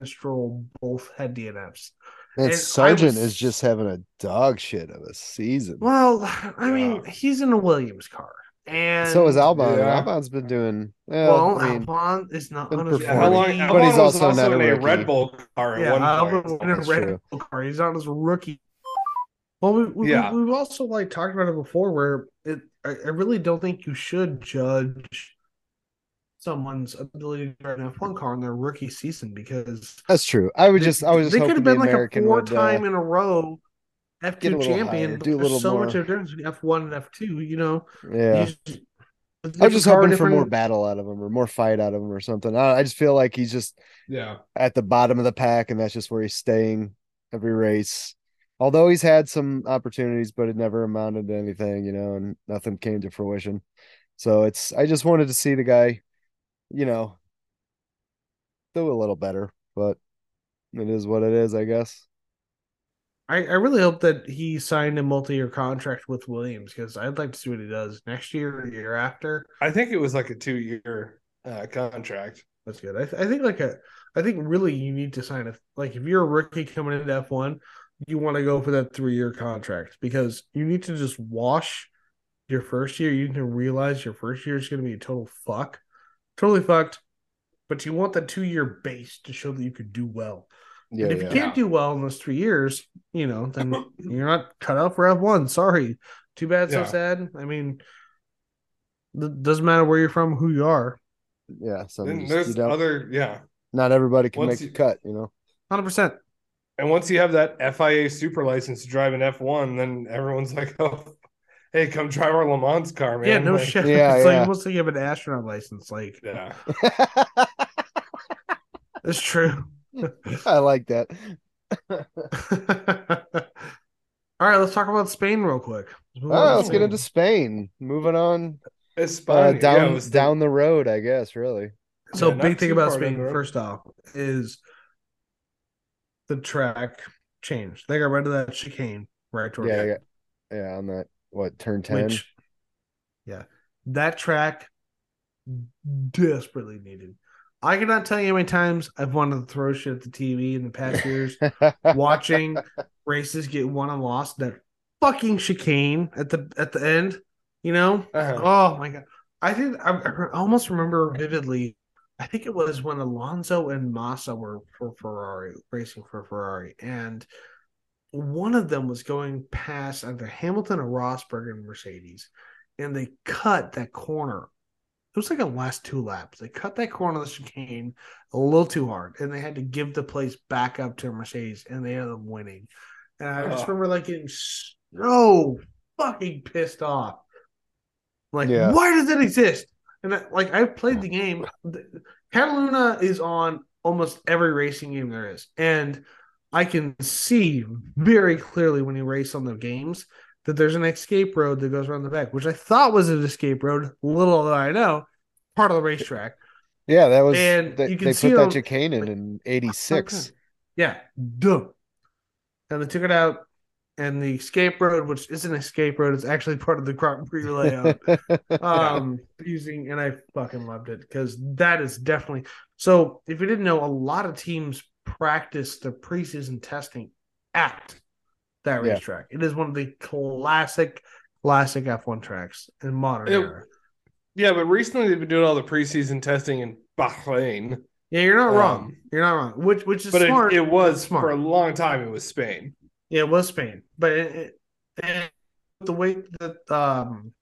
Stroll both had DNFs. And, And I Sargent was- is just having a dog shit of a season. Well, I mean, Yeah. he's in a Williams car, and so is Albon. Yeah. Albon's been doing well. Well, I mean, Albon is not been on his Yeah, how long? performing. rookie- But he's Albon was also not a in a rookie. Red Bull car at Yeah, one Albon in a Red true. Bull car. He's on his rookie. Well, we, we, Yeah. we've also like talked about it before, where it I, I really don't think you should judge someone's ability to drive an F one car in their rookie season because that's true. I would they- just, I was just they could hoping have the been like a four would. time Uh, in a row F get a two champion. higher, but do a there's little so more. much difference between F one and F two. You know, yeah, You just- I was just different hoping for more battle out of him or more fight out of him or something. I, I just feel like he's just Yeah. at the bottom of the pack, and that's just where he's staying every race. Although he's had some opportunities, but it never amounted to anything, you know, and nothing came to fruition. So it's I just wanted to see the guy, you know, do a little better, but it is what it is, I guess. I, I really hope that he signed a multi-year contract with Williams because I'd like to see what he does next year or year after. I think it was like a two year uh, contract. That's good. I, th- I think like a I think really you need to sign a like if you're a rookie coming into F one, you want to go for that three year contract because you need to just wash your first year, you can realize your first year is going to be a total fuck, totally fucked. But you want that two year base to show that you could do well. Yeah, and if yeah. you can't do well in those three years, you know, then <coughs> you're not cut out for F one. Sorry, too bad, so Yeah. sad. I mean, it doesn't matter where you're from, who you are. yeah. So just- there's other yeah. not everybody can once make you- the cut, you know. Hundred percent. And once you have that FIA super license to drive an F1, then everyone's like, <laughs> oh, hey, come drive our Le Mans car, man. Yeah, no Like, shit. Yeah, it's yeah. like almost like you have an astronaut license. Like Yeah. <laughs> it's true. <laughs> I like that. All right, let's talk about Spain real quick. Let's move All on right, to let's get into Spain. Moving on It's uh, down yeah, the- down the road, I guess. Really. So Yeah, big thing about Spain, first off, is the track changed. They got rid of that chicane right Yeah, the yeah, yeah. On that, what turn ten? which yeah, that track desperately needed. I cannot tell you how many times I've wanted to throw shit at the TV in the past years, <laughs> watching races get won and lost. That fucking chicane at the at the end, you know. Uh-huh. Oh my god! I think I, I almost remember vividly. I think it was when Alonso and Massa were for Ferrari racing for Ferrari, and one of them was going past either Hamilton or Rosberg and Mercedes, and they cut that corner. It was like a last two laps. They cut that corner of the chicane a little too hard, and they had to give the place back up to Mercedes, and they ended up winning. And I just Ugh. remember like getting so fucking pissed off. Like, Yeah. why does it exist? And like, I've played the game. Catalunya is on almost every racing game there is, and I can see very clearly when you race on the games that there's an escape road that goes around the back, which I thought was an escape road. Little do I know, part of the racetrack. yeah, that was. And they, you can they see put that chicane in like- in '86. Yeah, duh. And they took it out, and the escape road, which isn't an escape road, it's actually part of the Grand Prix <laughs> layout. um using and I fucking loved it because that is definitely so if you didn't know a lot of teams practice the preseason testing at that Yeah. racetrack. It is one of the classic classic F1 tracks in modern It- era. Yeah, but recently they've been doing all the preseason testing in Bahrain. Yeah, you're not wrong. Um, You're not wrong. Which which is But it, smart. it was Smart. for a long time, it was Spain. Yeah, it was Spain, but it, it, the way that um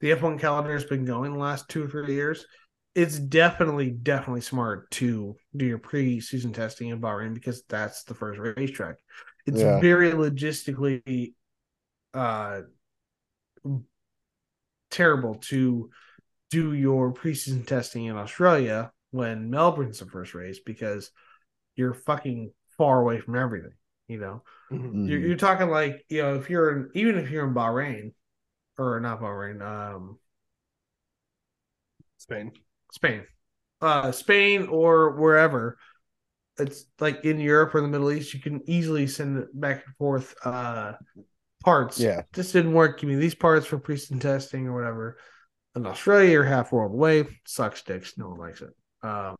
the F1 calendar has been going the last two or three years, it's definitely definitely smart to do your pre-season testing in Bahrain because that's the first racetrack. It's Yeah. very logistically uh terrible to do your preseason testing in Australia when Melbourne's the first race because you're fucking far away from everything, you know. Mhm. You're, you're talking like you know if you're in even if you're in Bahrain or not Bahrain, um, Spain. Spain, uh, Spain or wherever. It's like in Europe or the Middle East, you can easily send it back and forth uh, parts. Yeah. this didn't work. Give me these parts for pre-season testing or whatever. In Australia, you're half world away. Sucks dicks. No one likes it. Um,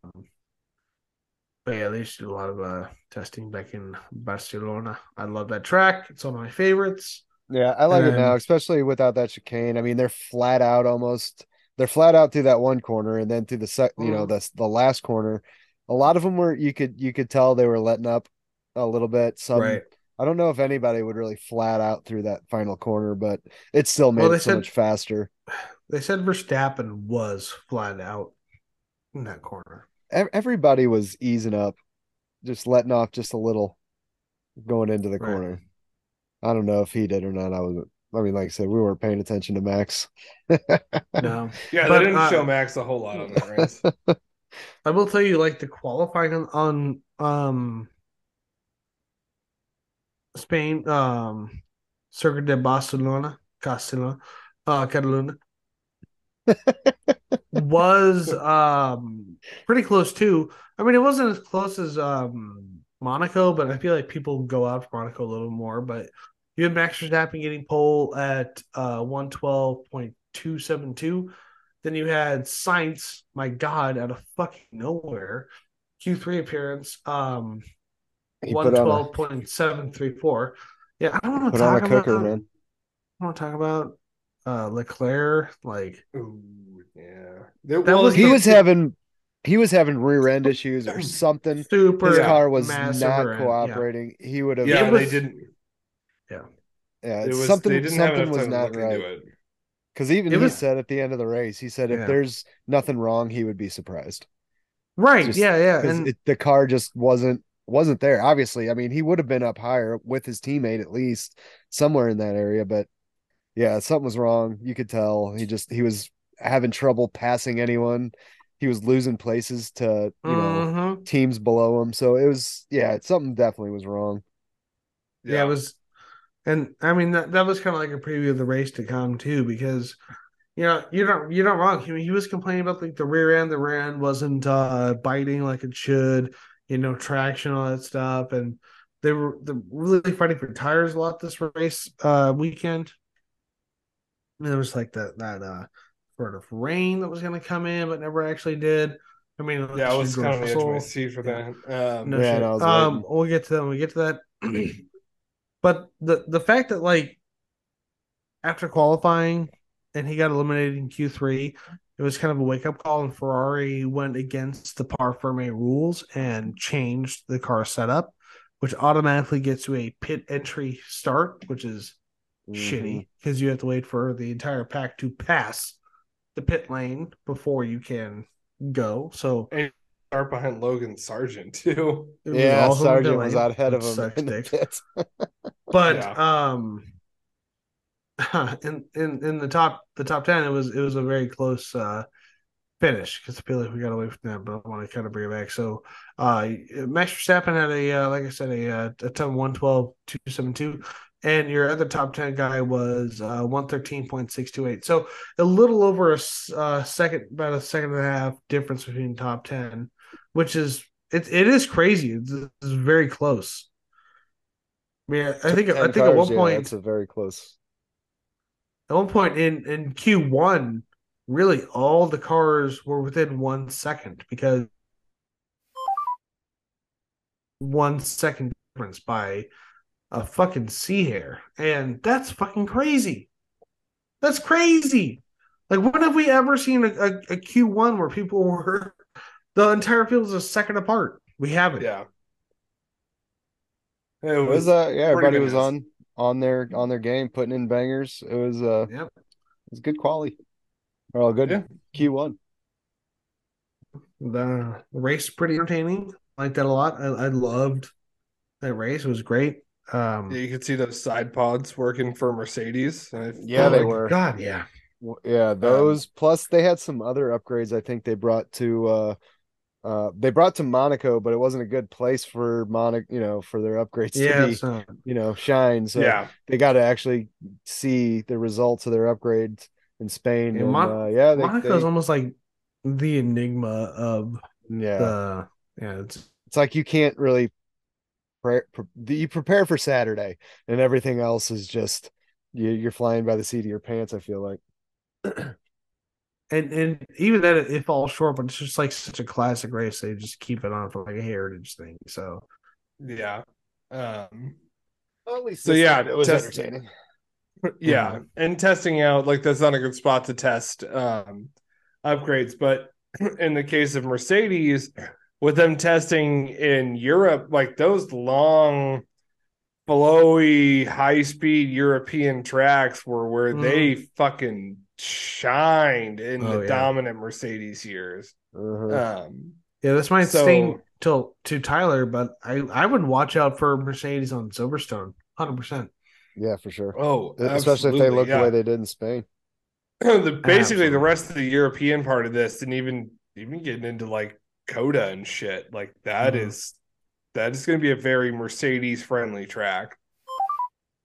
but yeah, they used to do a lot of uh, testing back in Barcelona. I love that track. It's one of my favorites. Yeah, I like it now, especially without that chicane. I mean, they're flat out almost. They're flat out through that one corner, and then through the sec, you know, Mhm. the the last corner. A lot of them were you could you could tell they were letting up a little bit. Some right. I don't know if anybody would really flat out through that final corner, but it still made Well, it so said- much faster. <sighs> They said Verstappen was flat out in that corner. Ev- Everybody was easing up, just letting off just a little, going into the Right. corner. I don't know if he did or not. I was. I mean, like I said, we weren't paying attention to Max. <laughs> No, Yeah, But, they didn't uh, show Max a whole lot on that race. <laughs> I will tell you, like the qualifying on, on um Spain, um Circuit de Barcelona, Castellona, uh Catalunya <laughs> was um pretty close too. I mean, it wasn't as close as um Monaco, but I feel like people go out for Monaco a little more. But you had Max Verstappen getting pole at uh one twelve point two seven two. Then you had Sainz, my God, out of fucking nowhere, Q3 appearance, um, He one put on a twelve point seven three four. Yeah, I don't want to talk a cooker, about. man. I want to talk about uh Leclerc. Like Ooh, yeah. There- That was he the- was having he was having rear end issues or something. super. His car was not rear end, yeah. cooperating. He would have yeah, It they didn't. yeah, Yeah. It was something they didn't something enough was not right. Because even It he was- said at the end of the race, he said if Yeah. there's nothing wrong, he would be surprised. Right. Just- yeah. Yeah. because And it, the car just wasn't wasn't there. Obviously, I mean, he would have been up higher with his teammate at least somewhere in that area, but yeah, something was wrong. You could tell he just he was having trouble passing anyone. He was losing places to you know Mhm. teams below him. So it was yeah, something definitely was wrong. yeah. it was. And I mean that that was kind of like a preview of the race to come too, because you know you're not you're not wrong. I mean, he was complaining about like the rear end. The rear end wasn't uh biting like it should. You know, traction, all that stuff, and they were they were really fighting for tires a lot this race uh weekend. And there was like that that uh sort of rain that was going to come in, but never actually did. I mean, Yeah, I was kind of on the edge of my Russell- seat for Yeah. that. Um, no Yeah, no, um, we'll get to that. when We get to that. <clears throat> but the the fact that like after qualifying and he got eliminated in Q three, it was kind of a wake up call, and Ferrari went against the parc fermé rules and changed the car setup, which automatically gets you a pit entry start, which is shitty because you have to wait for the entire pack to pass the pit lane before you can go. So start behind Logan Sargent too. Yeah, also in the Sargent was out ahead of which him. in the dicks. pits. <laughs> But Yeah. um <laughs> in in in the top the top 10 it was it was a very close uh finish because I feel like we got away from that, but I want to kind of bring it back. So, uh, Max Verstappen had a, uh, like I said, a, uh, a time 112, 272, and your other top 10 guy was uh, 113.628. So, a little over a uh, second, about a second and a half difference between top 10, which is, it, it is crazy. It's, it's very close. Yeah, I think, I 10 think at one cars, yeah, point, it's a very close. at one point in in Q1, really all the cars were within one second because one second difference by a fucking sea hair, and that's fucking crazy. That's crazy. Like, when have we ever seen a, a, a Q1 where people <laughs> were the entire field is a second apart? We haven't. Yeah. It It was was, uh yeah, everybody was on on their on their game, putting in bangers. It was uh it Yep. was good quality. Well, good Yeah. Q1. The, the race pretty entertaining. I like that a lot. I, I loved that race. It was great. Um, yeah, you could see those side pods working for Mercedes. I Yeah, oh they were. God, yeah. Yeah, those plus they had some other upgrades I think they brought to uh uh they brought to Monaco, but it wasn't a good place for Monaco, you know, for their upgrades Yeah, to be, it's not. you know, shine. So yeah. they got to actually see the results of their upgrades in Spain. Yeah, and, Mon- uh, yeah, they, Monaco's they- almost like the enigma of yeah. the yeah. It's it's like you can't really pre- pre- you prepare for Saturday and everything else is just you, you're flying by the seat of your pants. I feel like <clears throat> and and even then it, it falls short, but it's just like such a classic race. They just keep it on for like a heritage thing. So Yeah. Um well, at least So, yeah, it was test- entertaining. <laughs> yeah and testing out like that's not a good spot to test um upgrades but <clears throat> in the case of mercedes with them testing in europe like those long flowy high speed european tracks were where they fucking shined in Oh, the yeah. dominant mercedes years Uh-huh. um yeah, this might So- sting till to Tyler, but I I would watch out for Mercedes on Silverstone, hundred percent. yeah, for sure. oh Especially if they look yeah. the way they did in Spain. <clears throat> the basically the rest of the European part of this and even even getting into like COTA and shit like that Mhm. is that is going to be a very Mercedes friendly track.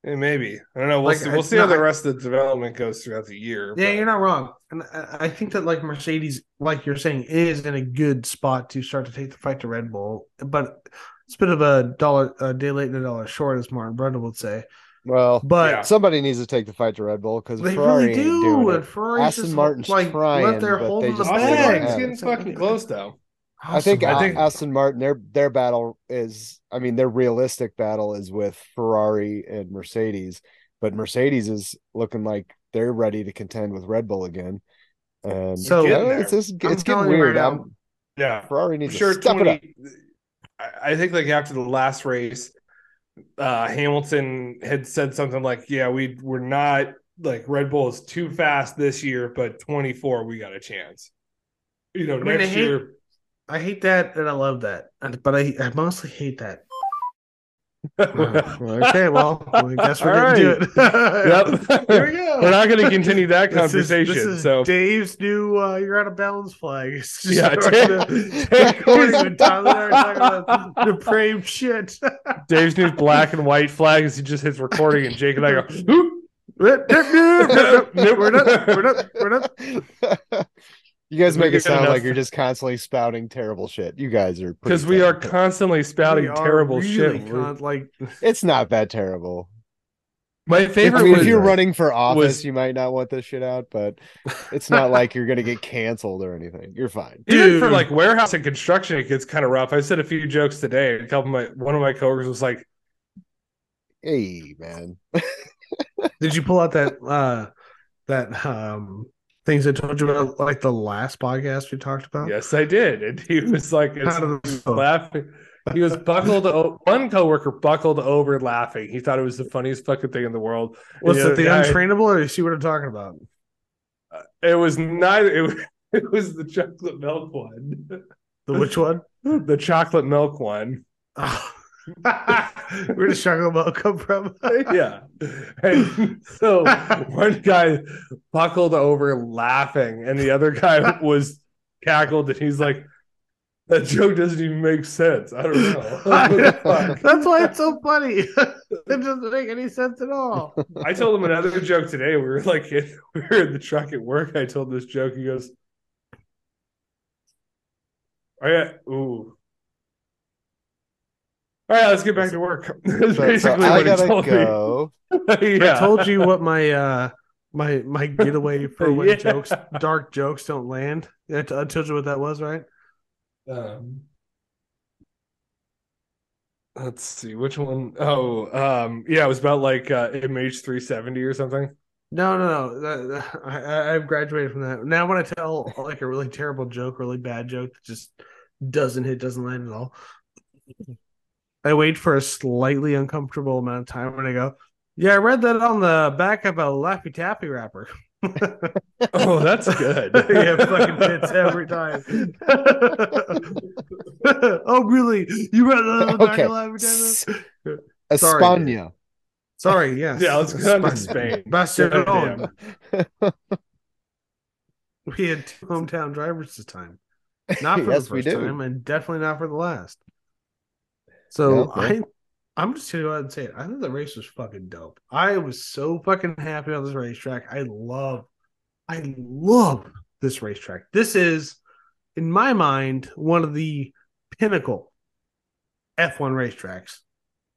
And maybe I don't know. We'll Like, see. We'll see no, how the rest of the development goes throughout the year. Yeah, but- you're not wrong, and I, I think that like Mercedes, like you're saying, is in a good spot to start to take the fight to Red Bull, but it's a bit of a dollar a day late and a dollar short, as Martin Brundle would say. Well, But Yeah. somebody needs to take the fight to Red Bull because they Ferrari really ain't do, doing and it. Ferrari's Aston Martin's like trying, let their but hold they in the just Austin they don't bag. Martin's have it. getting fucking close though. I think Austin A- think- Aston Martin their their battle is I mean their realistic battle is with Ferrari and Mercedes, but Mercedes is looking like they're ready to contend with Red Bull again. And So- I don't know, it's just, it's getting weird. right now, I'm, Yeah, Ferrari needs sure to step it up. I I think like after the last race, uh Hamilton had said something like, Yeah, we we're not like Red Bull is too fast this year, but 24 we got a chance. You know, I mean, next hate- year. I hate that and I love that, but I I mostly hate that. <laughs> okay, well, I guess we're All gonna do it. Yep. <laughs> Here we go. We're not going to continue that <laughs> This is- conversation. This is, so Dave's new uh, "You're out of bounds" flag. It's just Yeah, starting Dave- to- Dave- recording Tyler and I are talking about depraved shit. Dave's new black and white flag is he just hits recording, and Jake and I go, "Oop." we're not. We're not. We're not. You guys make it sound enough- like you're just constantly spouting terrible shit. You guys are because we are constantly spouting We are terrible really shit. con- like It's not that terrible. My I favorite mean, was if you're running for office, was- you might not want this shit out, but it's not like you're gonna get canceled or anything. You're fine. even for like warehouse and construction, it gets kind of rough. I said a few jokes today. A couple of my one of my coworkers was like, Hey, man. <laughs> Did you pull out that uh that um things I told you about like the last podcast we talked about? "Yes, I did," and he was like, it's, How did he was go? laughing. He was buckled. O- one coworker buckled over laughing. He thought it was the funniest fucking thing in the world. Was it the guy- untrainable or you see what I'm talking about? Uh, it was neither. It was, <laughs> it was the chocolate milk one. The which one? <laughs> the chocolate milk one. Oh. <laughs> Where does chocolate milk come from? <laughs> yeah. And so <laughs> one guy buckled over laughing, and the other guy was cackled, and he's like, "That joke doesn't even make sense." I don't know. That's why it's so funny. it doesn't make any sense at all. I told him another joke today. We were like, in, we were in the truck at work. I told this joke. He goes, "Oh yeah, ooh." All right, let's get back to work. That's <laughs> <laughs> So, so basically I what he gotta told go. me. <laughs> yeah. I told you what my uh my my getaway for when Yeah. jokes dark jokes don't land. I t- I told you what that was, right? Um, let's see which one. Oh, um, yeah, it was about like uh, MH370 or something. No, no, no. That, that- I, I- I've graduated from that. Now, when I tell like a really terrible joke, really bad joke that just doesn't hit, doesn't land at all, I wait for a slightly uncomfortable amount of time when I go, "Yeah, I read that on the back of a Laffy Taffy wrapper." <laughs> Oh, that's good. <laughs> yeah, it fucking fits every time. <laughs> oh, really? You read that on the back Okay. of Laffy Taffy? Sorry, España. Sorry, yes. Yeah, let's go to Spain. Spain. Barcelona. Goddamn. We had two hometown drivers this time. Not for Yes, the we first do. time, and definitely not for the last. So Yeah, yeah. I, I'm just gonna go ahead and say it. I think the race was fucking dope. I was so fucking happy on this racetrack. I love, I love this racetrack. This is, in my mind, one of the pinnacle F1 racetracks.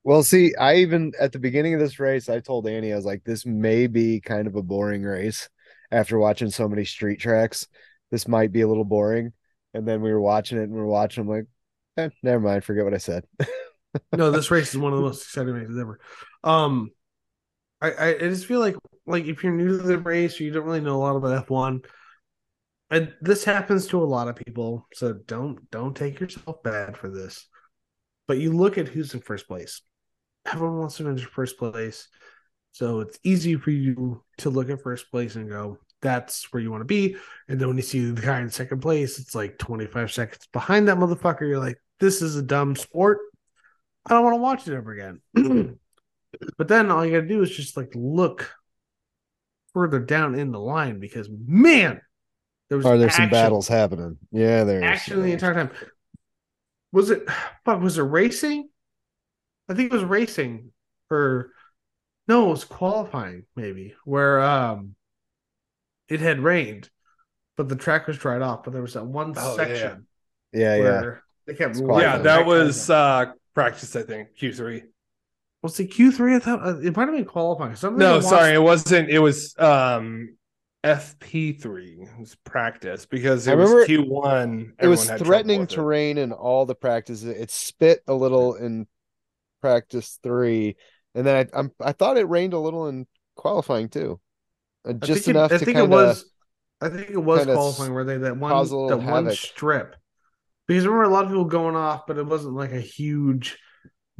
Well, see, I even at the beginning of this race, I told Annie, I was like, this may be kind of a boring race after watching so many street tracks. This might be a little boring. And then we were watching it and we are watching, I'm like, eh, never mind, forget what I said. <laughs> no, this race is one of the most exciting races ever. Um, I, I just feel like like if you're new to the race or you don't really know a lot about F one, and this happens to a lot of people, so don't don't take yourself bad for this. But you look at who's in first place. Everyone wants to finish first place, so it's easy for you to look at first place and go, "That's where you want to be." And then when you see the guy in second place, it's like 25 seconds behind that motherfucker. You're like, "This is a dumb sport." I don't want to watch it ever again. <clears throat> but then all you gotta do is just like look further down in the line because man, there was Are there some battles happening? Yeah, there is. action the entire time. Was it <sighs> fuck was it racing? I think it was racing or no, it was qualifying, maybe, where um it had rained, but the track was dried off, but there was that one Oh, section Yeah, yeah. where they kept Yeah, that was uh practice, I think. Q3. was it Q three? I thought uh, it might have been qualifying. Something No, watched- sorry, it wasn't. It was um FP3. It was practice because it I was Q1. It was everyone had trouble threatening with it. terrain in all the practices. It spit a little in practice three, and then I I'm, I thought it rained a little in qualifying too. Uh, I just think enough it, I to think kind it of was. I think it was qualifying where they that one cause a that one havoc. strip because I remember a lot of people going off, but it wasn't like a huge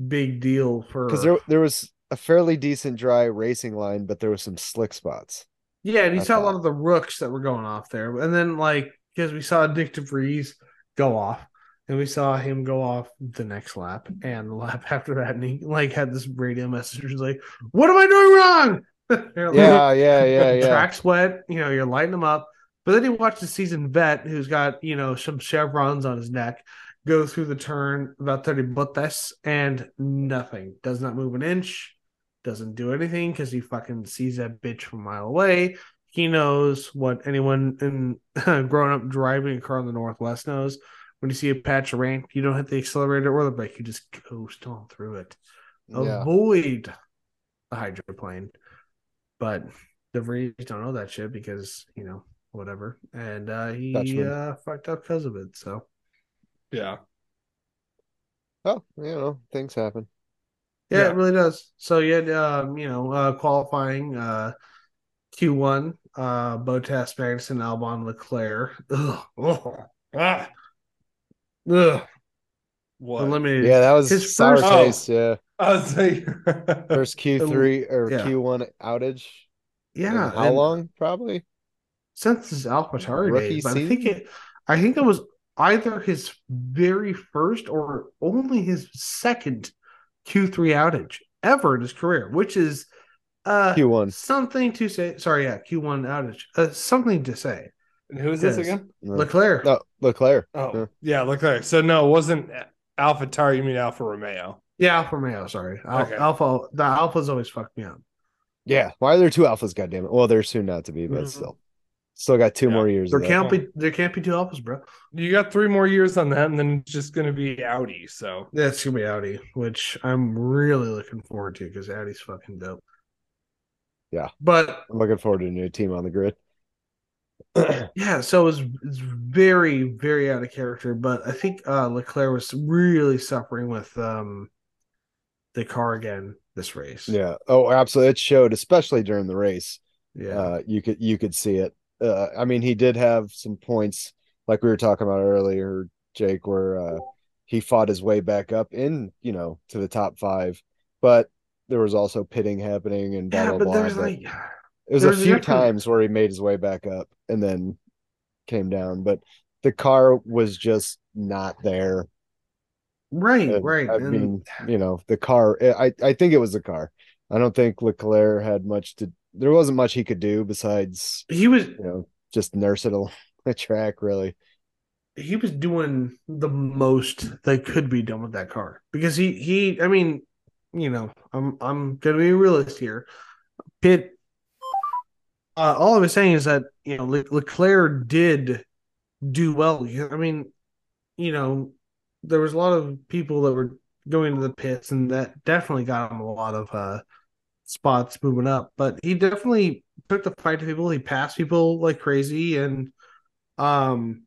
big deal for because there there was a fairly decent dry racing line, but there was some slick spots. Yeah, and you I saw a lot of the rooks that were going off there. And then like because we saw Nyck de Vries go off and we saw him go off the next lap and the lap <laughs> after that and he like had this radio message was like, What am I doing wrong? <laughs> You're like, Yeah, yeah, yeah, <laughs> yeah. Track's wet, you know, you're lighting them up. But then you watch the seasoned vet who's got, you know, some chevrons on his neck go through the turn about 30 botas and nothing. Does not move an inch, doesn't do anything because he fucking sees that bitch from a mile away. He knows what anyone in <laughs> growing up driving a car in the Northwest knows. When you see a patch of rain, you don't hit the accelerator or the brake, you just coast on through it. Yeah. Avoid the hydroplane. But de Vries don't know that shit because, you know, whatever. And uh he Dutchman. uh fucked up because of it. So Yeah. Oh, you know, things happen. yeah, Yeah. it really does. So you had um, you know, uh qualifying uh Q1, uh Bottas, Magnussen, Albon, Leclerc. Ugh. Ugh. Ah. Ugh. What? Eliminated. Yeah, that was His sour first- taste. Yeah, <laughs> I was like, <laughs> first Q three or Yeah. Q one outage. yeah. In how and- long? Probably. Since his AlphaTauri days. But I think it, I think it was either his very first or only his second Q3 outage ever in his career, which is uh Q1. something to say. Sorry, yeah, Q1 outage. Uh, something to say. and who is this again? No, Leclerc. no Leclerc. Oh, Yeah. yeah, look there. So no, it wasn't Alpha Tar. You mean Alfa Romeo? Yeah, Alfa Romeo. Sorry, Al- Okay. Alpha. The Alphas always fucked me up. Yeah. Why are there two alphas? Goddamn it. Well, they're soon not to be, but Mhm. still, still got two Yeah. more years. There can't be. There can't be two Alphas, bro. You got three more years on that, and then it's just going to be Audi. So That's gonna be Audi, which I'm really looking forward to because Audi's fucking dope. Yeah. but I'm looking forward to a new team on the grid. <clears throat> Yeah, so it's it's very very out of character, but I think uh Leclerc was really suffering with um the car again this race. yeah. Oh, absolutely. It showed, especially during the race. yeah, Uh, you could you could see it. Uh, I mean, he did have some points, like we were talking about earlier, Jake, where uh, he fought his way back up in, you know, to the top five, but there was also pitting happening and blah yeah, blah but blah. there's like it was a few times where he made his way back up and then came down, but the car was just not there. right, And, right. I and mean, you know, the car. I I think it was the car. I don't think Leclerc had much to. There wasn't much he could do besides he was you know just nurse it along <laughs> the track. Really, he was doing the most that could be done with that car because he he I mean, you know, I'm I'm gonna be a realist here. Pitt uh, all I was saying is that you know Le- Leclerc did do well. I mean, you know, there was a lot of people that were going to the pits, and that definitely got him a lot of uh, spots moving up. But he definitely took the fight to people. He passed people like crazy, and um,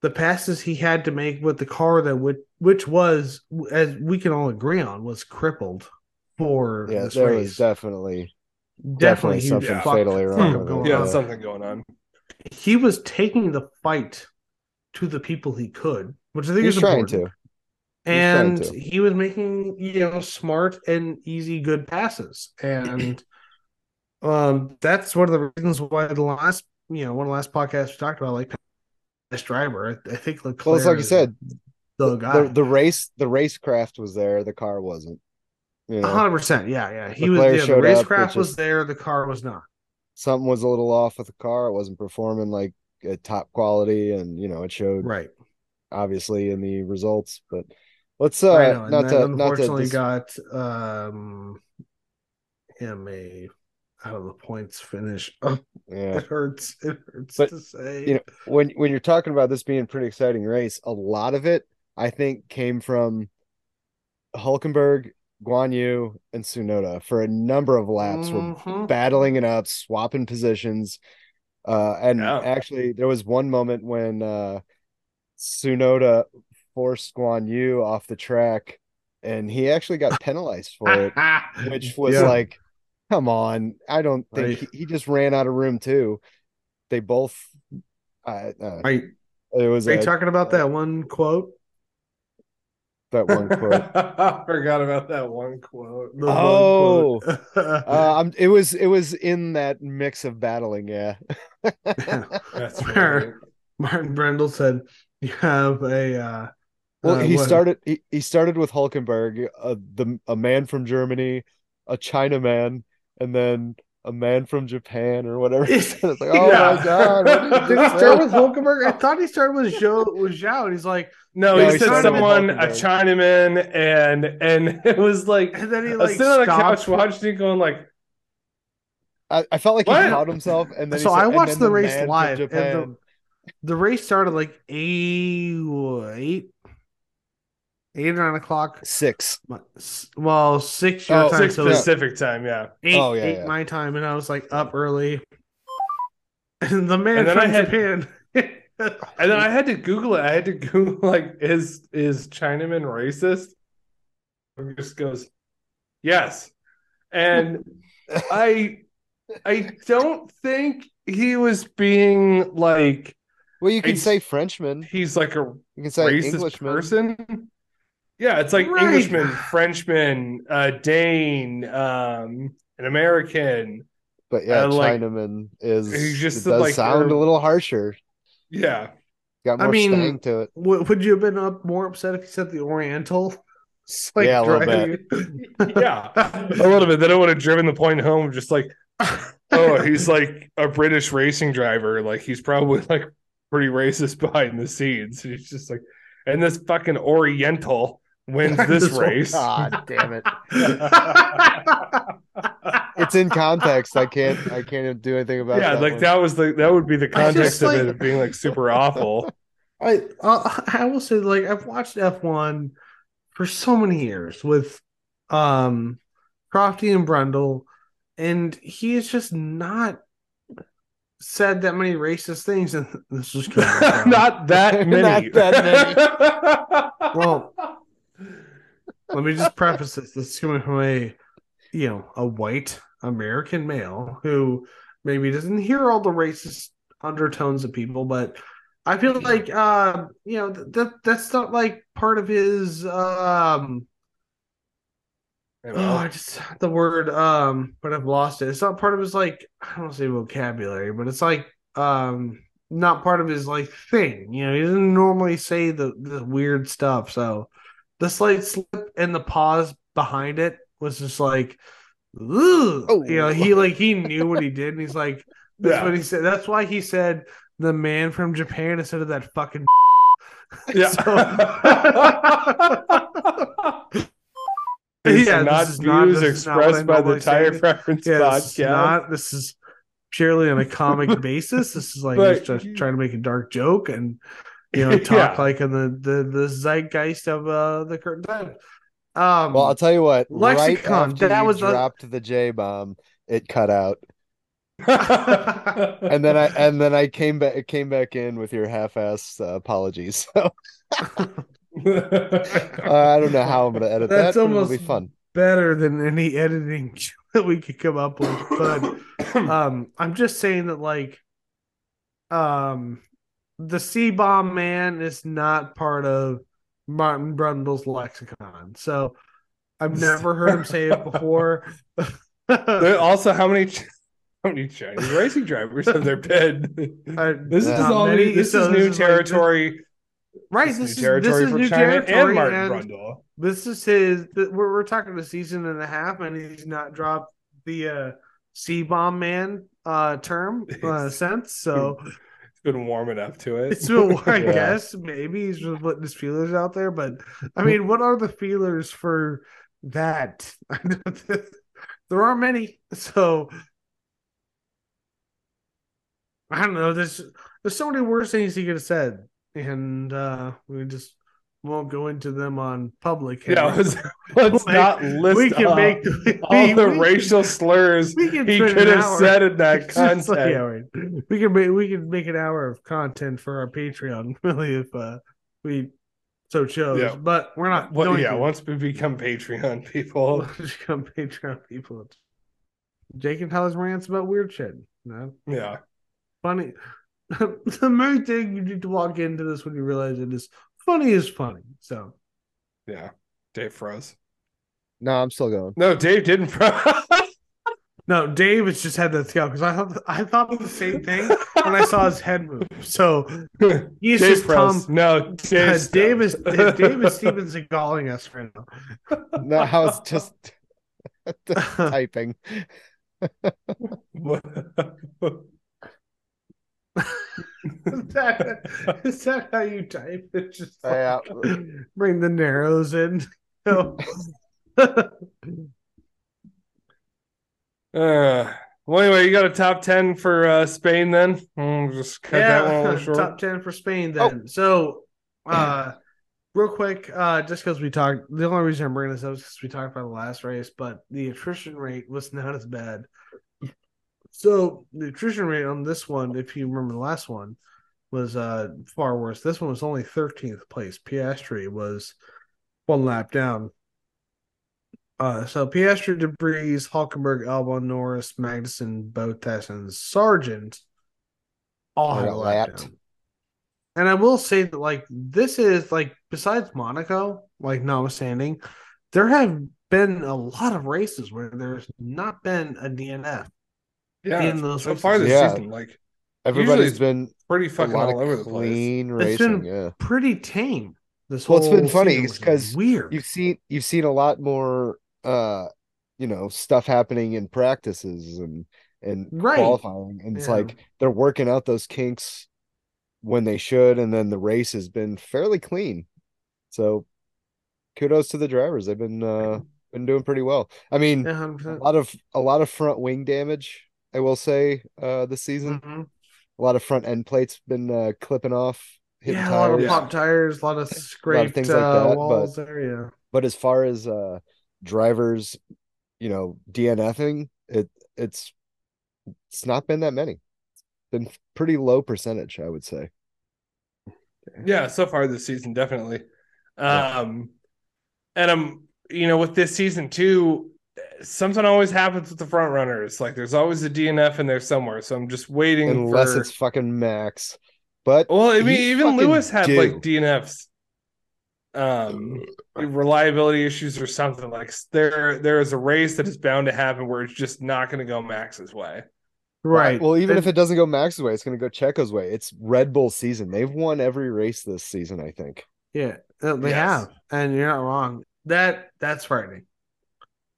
the passes he had to make with the car that which which was, as we can all agree on, was crippled for yeah, this there race. was definitely definitely, definitely something fuck fatally wrong fuck going yeah, on. Something going on. He was taking the fight to the people he could, which I think he's is trying important. to. And he was making you know smart and easy good passes, and <clears throat> um, that's one of the reasons why the last you know one of the last podcasts we talked about like this driver. I, I think Leclerc. Well, it's like you said, the the, guy. the race the racecraft was there, the car wasn't. You know, hundred percent. Yeah, yeah. He was. Yeah, the showed up, racecraft was there. The car was not. something was a little off with the car. It wasn't performing like at top quality, and you know it showed Right. obviously in the results. But let's uh I know. And not that to not unfortunately dis- got um him a out of the points finish. <laughs> Oh, yeah. it hurts. It hurts But, to say. you know, when when you're talking about this being a pretty exciting race, a lot of it I think came from Hulkenberg, Guan Yu, and Tsunoda for a number of laps were Mhm. battling it up, swapping positions. Uh, and Yeah. actually, there was one moment when uh, Tsunoda forced Guan Yu off the track, and he actually got <laughs> penalized for it, <laughs> which was Yeah. like Come on, I don't think Right. he, he just ran out of room too. They both. Uh, uh, Are you, it was are you a, talking about that one quote? that one quote. <laughs> I forgot about that one quote. The one Oh. quote. Uh, I'm, it was it was in that mix of battling. Yeah. That's Where- Martin Brundle said, "You have a." Uh, Well, uh, he what- started. He, he started with Hulkenberg, uh, the a man from Germany, a Chinaman, and then a man from Japan or whatever. It's like, <laughs> oh Yeah. my god! what Did he start with Hulkenberg? I thought he started with Zhou. With Zhou, and he's like, No, No, he he said someone, a Hulkenberg. Chinaman, and and <laughs> it was like and then he like sitting on the couch watching it, going like, I, I felt like he What? caught himself, and then So said- I watched then the race live, and the- The race started like eight, eight, eight or nine o'clock. Six. Well, six your Oh, time, six so Pacific time, yeah. eight, Oh, yeah, eight yeah. my time, and I was like up early. And <laughs> the man And from I had- Japan. <laughs> And then I had to Google it. I had to Google <laughs> like, is is Chinaman racist? It just goes, yes. And I I don't think he was being like Well, you can It's- say Frenchman. he's like a You can say racist Englishman. person. Yeah, it's like Right. Englishman, Frenchman, uh, Dane, um, an American. But yeah, Uh, like, Chinaman is he's just it does like, sound a little harsher. Yeah, Got I mean, stang to it. W- would you have been up more upset if he said the Oriental? <laughs> Like Yeah, a little driving- yeah, a little bit. Then I would have driven the point home, just like, <laughs> oh, he's like a British racing driver. Like he's probably like pretty racist <laughs> behind the scenes. He's just like, and this fucking Oriental wins <laughs> this This race. God damn it! <laughs> It's in context. I can't. I can't do anything about. yeah, that like one. that was the that would be the I just, context of like- it being like super awful. <laughs> I uh, I will say like I've watched F1 for so many years with um Crofty and Brundle, and he has just not said that many racist things. And this is kind of Not that many. Not that well. Let me just preface this. This is coming from a you know a white American male who maybe doesn't hear all the racist undertones of people, but I feel like uh you know that that's not like part of his um oh? I just the word um but I've lost it. It's not part of his like I don't say vocabulary, but it's like um not part of his like thing. You know, he doesn't normally say the the weird stuff. So the slight slip and the pause behind it was just like Ooh. Oh. you know, he oh. like he knew what he did, and he's like <laughs> that's Yeah. what he said. That's why he said the man from Japan instead of that fucking <laughs> Yeah. <laughs> These Yeah, are not this is not- views is not expressed by the. Tire Preference Yeah, this is not. This is purely on a comic basis. This is like just, just trying to make a dark joke and you know <laughs> talk Yeah. like in the, the the zeitgeist of uh the current time. Um, Well, I'll tell you what. right Lexicon, after that was a- dropped the J bomb, it cut out, <laughs> and then I and then I came back it came back in with your half-ass uh, apologies. So <laughs> uh, I don't know how I'm gonna edit That's that. But it'll almost- be fun. better than any editing that we could come up with, but <coughs> um i'm just saying that like um the c bomb man is not part of martin brundle's lexicon so i've <laughs> never heard him say it before <laughs> also, how many <laughs> how many Chinese racing drivers have there been? Uh, This is all many, new, this so is new is like- territory. right this this is territory this is for new China territory and Martin and Brundle. this is his we're, we're talking a season and a half and he's not dropped the uh c bomb man uh term uh since so been warming up to it. It's been, <laughs> I Yeah. guess maybe he's just putting his feelers out there, but I mean, what are the feelers for that? <laughs> there aren't many, so I don't know. There's there's so many worse things he could have said, and uh we just won't go into them on public. yeah, let's, let's We'll not list we can off make <laughs> all we- the we racial slurs we can he could have hour. said in that <laughs> It's like, content. yeah, right. We can make we can make an hour of content for our Patreon, <laughs> really, if uh, we so chose. Yeah. But we're not. Well, yeah, to. once we become Patreon people, become Patreon people. Jake and Tyler's rants about weird shit. Know? Yeah. Funny. the main thing you need to walk into this when you realize it is funny is funny. So Yeah. Dave froze. No, I'm still going. No, Dave didn't froze. <laughs> no, Dave has just had that scout because I thought I thought the same thing when I saw his head move. So <laughs> he's Dave just froze. come. No, Uh, Dave. Dave is Dave is <laughs> Steven Seagaling us right now. No, I was just typing. Is that, is that how you type? It's just like, Yeah. bring the narrows in. <laughs> Uh, well, anyway, you got a top ten for uh, Spain then? Mm, just cut that one a yeah, <laughs> short. top ten for Spain. Then so, uh, real quick, uh, just because we talked, the only reason I'm bringing this up is because we talked about the last race, but the attrition rate was not as bad. So the attrition rate on this one, if you remember the last one, was uh far worse. This one was only 13th place. Piastri was one lap down. Uh, so Piastri, De Vries, Hulkenberg, Albon, Norris, Magnussen, Bottas, and Sargeant all had a lap down. And I will say that, like, this is like besides Monaco, like notwithstanding, there have been a lot of races where there's not been a DNF. Yeah, in those so races. far this Yeah. season, like Everybody's it's been pretty fucking all over the place. clean It's racing. been- Yeah. Pretty tame. This Well, it's been funny, season, it's which is 'cause weird. You've seen you've seen a lot more uh you know stuff happening in practices and and Right. qualifying and it's Yeah. like they're working out those kinks when they should and then the race has been fairly clean so kudos to the drivers they've been uh been doing pretty well i mean a 100%. lot of a lot of front wing damage i will say uh this season Mhm. a lot of front end plates been uh clipping off hitting Yeah, a lot of tires pop tires, a lot of <laughs> scraped things like uh, that, walls there. Yeah, but as far as uh drivers you know dnfing it it's it's not been that many it's been pretty low percentage i would say Yeah, so far this season, definitely. Yeah. Um, and I'm, you know, with this season too, something always happens with the front runners. Like there's always a DNF in there somewhere. So I'm just waiting unless for. it's fucking max but well, I mean, even Lewis had do. like DNFs, um, reliability issues or something. Like there, there is a race that is bound to happen where it's just not going to go Max's way. right. well even And- if it doesn't go max's way it's going to go checo's way it's red bull season they've won every race this season i think yeah, uh, they Yes. have, and you're not wrong. That that's frightening.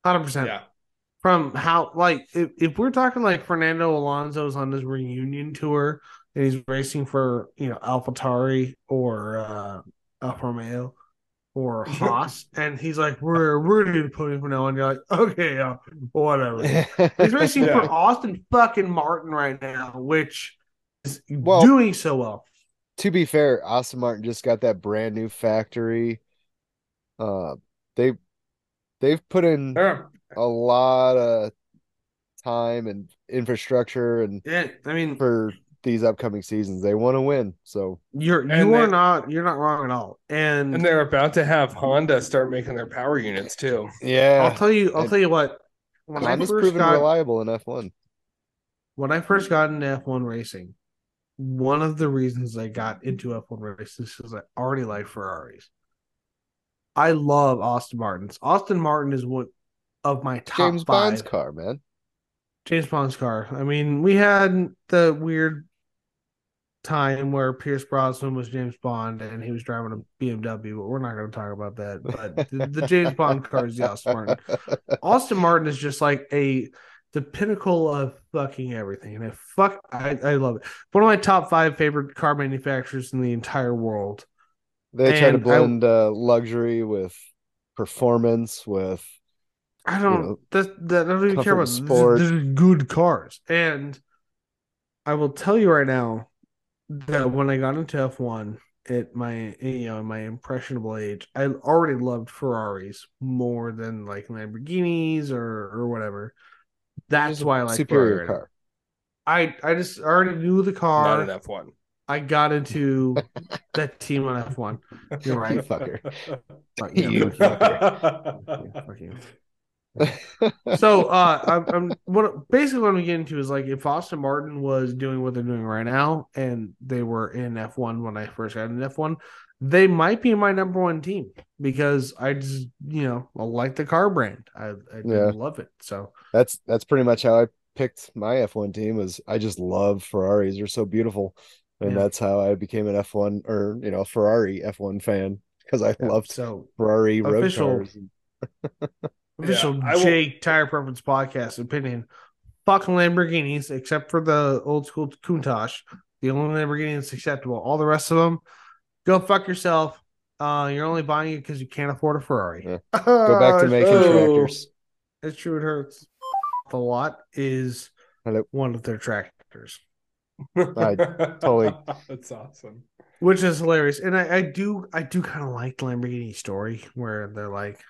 Hundred percent. Yeah, From how like if, if we're talking like Fernando Alonso's on his reunion tour and he's racing for you know AlphaTauri or uh Alfa Romeo or <laughs> Haas, and he's like, "We're we're gonna do the podium from now on." You're like, "Okay, yeah, whatever." <laughs> He's racing Yeah. for Aston fucking Martin right now, which is Well- doing so well. to be fair, Aston Martin just got that brand new factory. Uh, they they've put in They're- a lot of time and infrastructure and Yeah, I mean, for these upcoming seasons. They want to win. So you're And you are they- not you're not wrong at all. And, and they're about to have Honda start making their power units too. Yeah. I'll tell you, I'll and tell you what. When I Honda's first proven got reliable in F1. when I first got into F1 racing, one of the reasons I got into F1 racing is because I already like Ferraris. I love Aston Martins. Aston Martin is one of my top James five. Bond's car, man. James Bond's car. I mean, we had the weird time where Pierce Brosnan was James Bond and he was driving a BMW, but we're not going to talk about that. But the, the James Bond car is the Aston Martin. <laughs> Aston Martin is just like a the pinnacle of fucking everything, and I fuck I, I love it. One of my top five favorite car manufacturers in the entire world. They try to And I- blend uh, luxury with performance with I don't know, that, that I don't even care about and this. sport. This is good cars, and I will tell you right now that when I got into F1 at my you know my impressionable age, I already loved Ferraris more than like Lamborghinis or or whatever. That's why I like superior Ferrari. car. I I just already knew the car. Not car. an F1. I got into <laughs> that team on F1. You're right. You fucker. Fuck, You you. So uh I'm, I'm what basically what I'm getting to is like if Aston Martin was doing what they're doing right now and they were in F1 when I first got in F1, they might be my number one team because I just you know I like the car brand. I, I Yeah. love it. So That's that's pretty much how I picked my F1 team was I just love Ferraris. They're so beautiful. And Yeah. that's how I became an F1 or you know, Ferrari F1 fan because I yeah, loved so Ferrari road Official- cars. <laughs> official I will- Jake Tire Preference podcast opinion. Fuck Lamborghinis except for the old school Countach. The only Lamborghini that's acceptable. All the rest of them, go fuck yourself. Uh, you're only buying it because you can't afford a Ferrari. Yeah. <laughs> Go back to making Oh. tractors. It's true. It hurts a lot. Is Hello. one of their tractors, I totally- <laughs> That's awesome. which is hilarious. And I, I do, I do kind of like the Lamborghini story where they're like,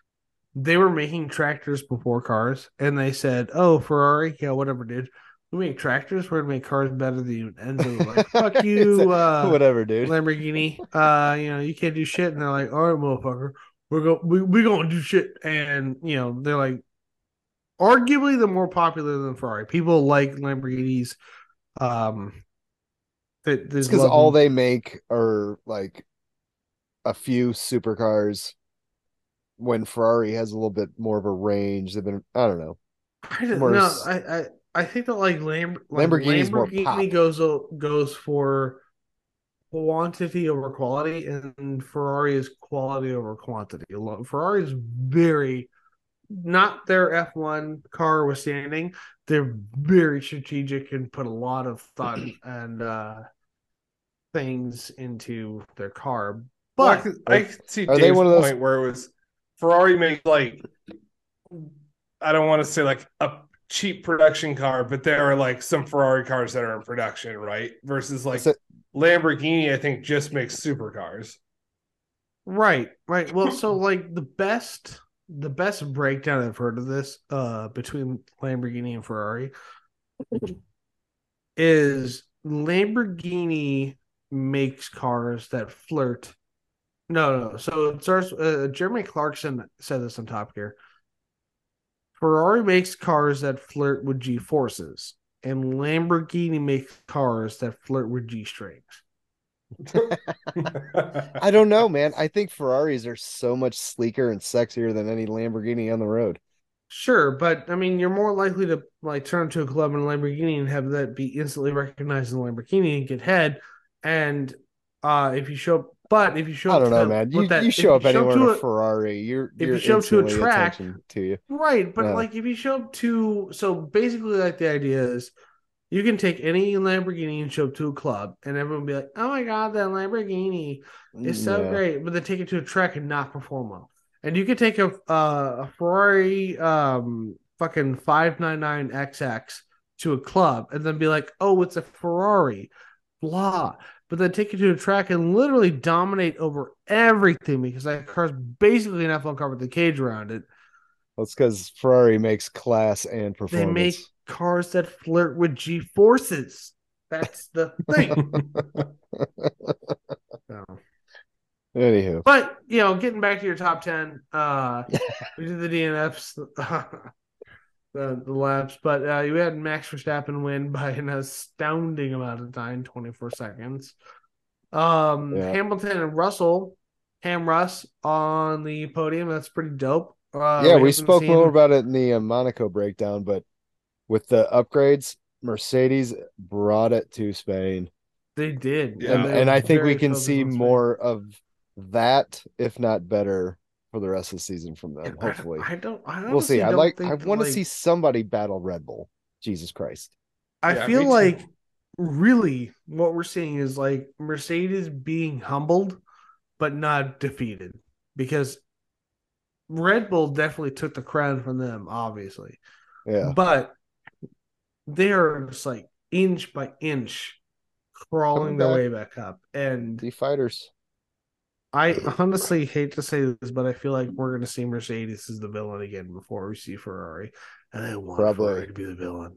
they were making tractors before cars, and they said, "Oh, Ferrari, yeah, whatever, dude. We make tractors. We're gonna make cars better than you." And they were like, "Fuck <laughs> you, like, uh, whatever, dude. Lamborghini. Uh, you know, you can't do shit." And they're like, "All right, motherfucker, we're go, we we gonna do shit." And you know, they're like, arguably the more popular than Ferrari. People like Lamborghinis. Um, that It's because all they make are like a few supercars. When Ferrari has a little bit more of a range, they've been I don't know. I don't more know. s- I, I I think that like, Lam- like Lamborghini's more Lamborghini pop. goes goes for quantity over quality, and Ferrari is quality over quantity. Ferrari is very not their F one car was standing. They're very strategic and put a lot of thought <clears throat> and uh things into their car. Well, I But could, I could see Are they Dave's one of those- point where it was Ferrari made like I don't want to say like a cheap production car, but there are like some Ferrari cars that are in production, right? Versus like So- Lamborghini, I think just makes supercars. Right, right. Well, so like the best the best breakdown I've heard of this uh between Lamborghini and Ferrari <laughs> is Lamborghini makes cars that flirt. No, no. So it starts uh, Jeremy Clarkson said this on Top Gear. Ferrari makes cars that flirt with G forces, and Lamborghini makes cars that flirt with G strings. <laughs> I don't know, man. I think Ferraris are so much sleeker and sexier than any Lamborghini on the road. Sure, but I mean, you're more likely to like turn to a club in a Lamborghini and have that be instantly recognized as a Lamborghini and get head. And uh if you show up, but if you show I don't know, to- man. You, that- you show up anywhere in to a Ferrari, you're if you're you show up to a track- to you. right, but Yeah. like if you show up to, so basically, like the idea is, you can take any Lamborghini and show up to a club, and everyone will be like, "Oh my god, that Lamborghini is so Yeah. great," but they take it to a track and not perform well. And you could take a uh, a Ferrari um fucking five nine nine XX to a club and then be like, "Oh, it's a Ferrari," blah. But then take it to a track and literally dominate over everything because that car's basically an F1 car with a cage around it. That's because Ferrari makes class and They performance. make cars that flirt with G forces. That's the thing. <laughs> So. Anywho, But you know, getting back to your top ten, uh, <laughs> we did the DNFs, <laughs> the the laps, but uh, you had Max Verstappen win by an astounding amount of time, twenty four seconds. Um, Yeah. Hamilton and Russell, Ham Russ on the podium. That's pretty dope. Uh, yeah, we haven't spoke seen- more about it in the uh, Monaco breakdown, but with the upgrades, Mercedes brought it to Spain. They did, Yeah. and, and I think we can see more of that, if not better, for the rest of the season from them. And Hopefully, I don't. I we'll see. I like. I that, want to like- see somebody battle Red Bull. Jesus Christ! I Yeah, me feel too. like really what we're seeing is like Mercedes being humbled but not defeated because Red Bull definitely took the crown from them, obviously. Yeah, But they are just like inch by inch crawling their way back up. And the fighters. I honestly hate to say this, but I feel like we're going to see Mercedes as the villain again before we see Ferrari. And I want Probably. Ferrari to be the villain.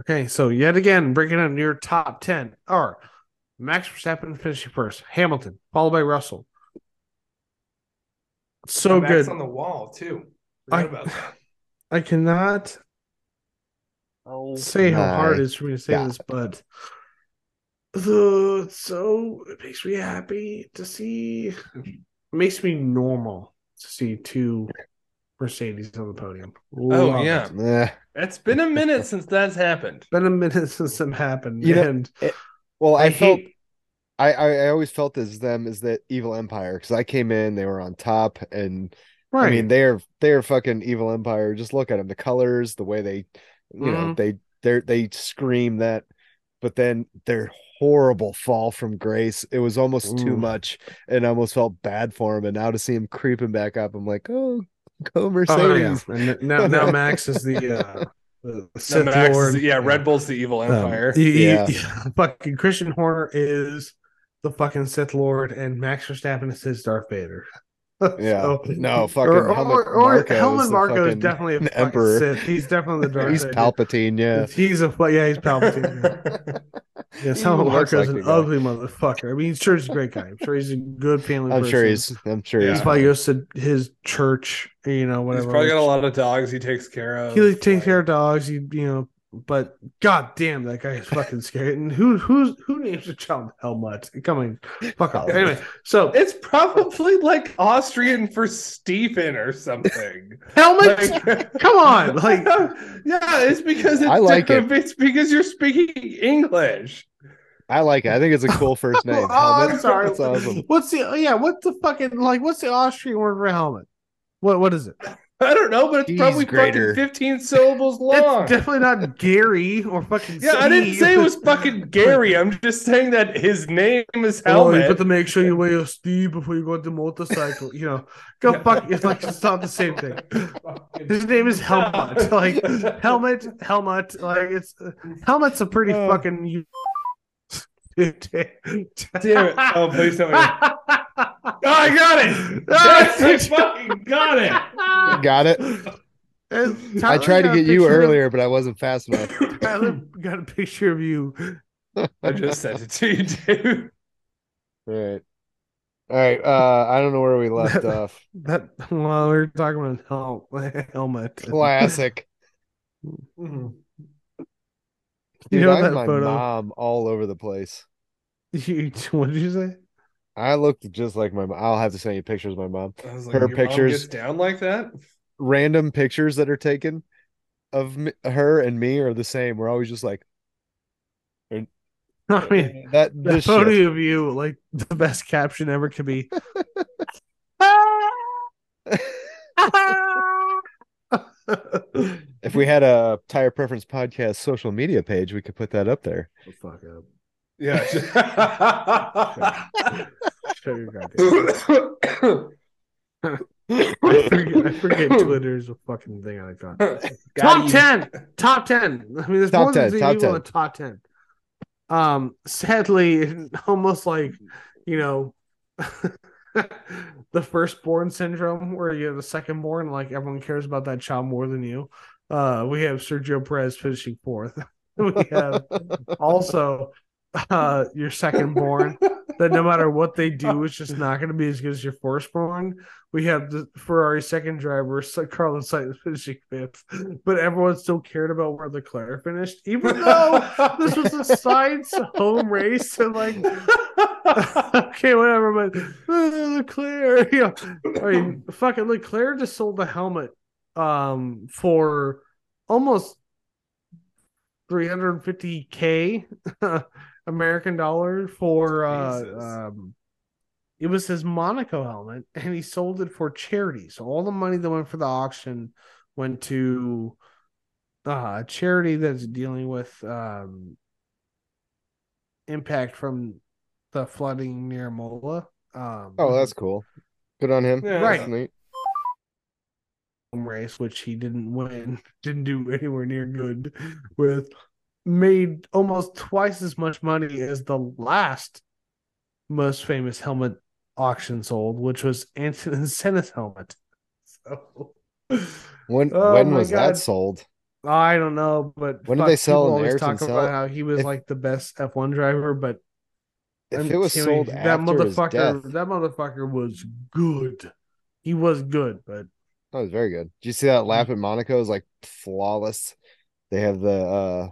Okay, so yet again, breaking down your top 10 are Max Verstappen finishing first, Hamilton, followed by Russell. So Max good. on the wall too. I- about that. I cannot Oh, say how hard it is for me to say God. this, but the so it makes me happy to see. It makes me normal to see two Mercedes on the podium. Oh, yeah. it. It's been a minute since that's happened. <laughs> been a minute since it happened, You know, and Well, I, I felt hate. I, I I always felt as them as that evil empire because I came in, they were on top, and Right. I mean they're they're fucking evil empire. Just look at them, the colors, the way they, you know, Mhm. they they they scream that, but then their horrible fall from grace. It was almost too much, and I almost felt bad for him. And now to see him creeping back up, I'm like, oh, go Oh, yeah. Mercedes. And now, <laughs> now Max is the uh, the The Sith Max- Lord. yeah, Red Bull's the evil Um, empire. you- you- Yeah. yeah, fucking Christian Horner is the fucking Sith Lord, and Max Verstappen is his Darth Vader. <laughs> Yeah. So- No, fucking or, Helmut or, or Marko is Helmut the is definitely a emperor. Sith. He's definitely the Darth He's Vader. Palpatine, yeah. He's a yeah, he's Palpatine. Yes, <laughs> He Helmut even looks Marko is like an the guy. ugly motherfucker. I mean, he's sure he's a great guy. I'm sure he's a good family. I'm sure he's. I'm sure Yeah. he's. Probably goes to his church, you know, whatever. He's probably got a lot of dogs he takes care of. He like, takes care of dogs. He, you know, but god damn, that guy is fucking scary. And who who's who names a child Helmut? Come on, fuck off. Anyway, so It's probably like Austrian for Stephen or something. <laughs> Helmut, Like- <laughs> come on, <laughs> like yeah, it's because it's I like it. It's because you're speaking English. I like it. I think it's a cool first name. oh, I'm sorry. That's awesome. What's the yeah? What's the fucking like? What's the Austrian word for helmet? What what is it? I don't know, but it's He's probably greater. fucking 15 syllables <laughs> long. It's definitely not Gary or fucking. yeah, I didn't say it was <laughs> fucking Gary. I'm just saying that his name is Helmut. Oh, you have to make sure you wear your Steve before you go on the motorcycle. You know, go fuck. It's like it's not the same thing. His name is Helmut. <laughs> Like helmet, helmet. Like it's helmet's a pretty Oh. fucking. Damn it. Oh, please tell me. Oh, I got it. <laughs> Yes, I fucking got it. Got it. I tried to get you earlier, but I wasn't fast enough. Tyler got a picture of you. I just sent it to you, dude. All right. All right. Uh, I don't know where we left off. That while we were talking about hel- helmet. Classic. You Dude, know I'm that my photo? mom all over the place. <laughs> You, what did you say? I looked just like my mom. I'll have to send you pictures of my mom. I was like, Her mom pictures- gets down like that. Random pictures that are taken of me, her and me are the same. We're always just like <laughs> I mean, that. the photo shit. of you, like the best caption ever could be. <laughs> If we had a tire preference podcast social media page, we could put that up there. fuck up. Yeah. <laughs> Shut your goddamn. I forget, I forget <laughs> Twitter's a fucking thing I got. <laughs> Top you. ten. Top ten. I mean, there's Top more than 10, three top people in 10. the top ten. Um, sadly, almost like you know, the firstborn syndrome, where you have the secondborn, like everyone cares about that child more than you. Uh, we have Sergio Perez finishing fourth. we have also uh your second born that no matter what they do, <laughs> it's just not going to be as good as your firstborn. We have the Ferrari second driver, Carlos Sainz finishing fifth, but everyone still cared about where Leclerc finished, even though this was a Sainz's home race and like <laughs> okay, whatever. But uh, Leclerc, <laughs> you know, I mean, fucking Leclerc just sold the helmet um for almost 350k American dollar for uh um it was his Monaco helmet and he sold it for charity. So all the money that went for the auction went to uh, a charity that's dealing with um impact from the flooding near Mola. Um Oh, that's cool. Good on him. Yeah. That's Right. neat. race, which he didn't win, <laughs> didn't do anywhere near good with, made almost twice as much money as the last most famous helmet auction sold, which was Ayrton Senna's helmet. So When Oh when was God. that sold? I don't know, but When did they sell people always talk about how he was If- like the best F1 driver, but If it was sold his motherfucker, that motherfucker was good. He was good, but That was very good. Did you see that lap at Monaco? Is like flawless. They have the uh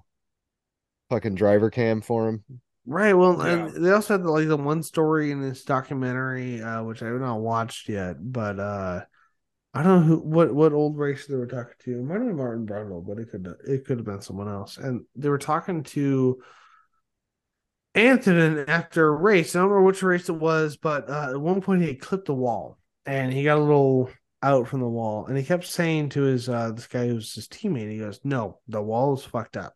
fucking driver cam for him. Right. Well, Yeah. and they also had like the one story in this documentary, uh, which I have not watched yet, but uh, I don't know who what what old racer they were talking to. It might have been Martin Brundle, but it could it could have been someone else. And they were talking to Ayrton after a race. I don't remember which race it was, but uh, at one point he had clipped the wall and he got a little out from the wall, and he kept saying to his uh this guy who was his teammate, he goes, "No, the wall is fucked up."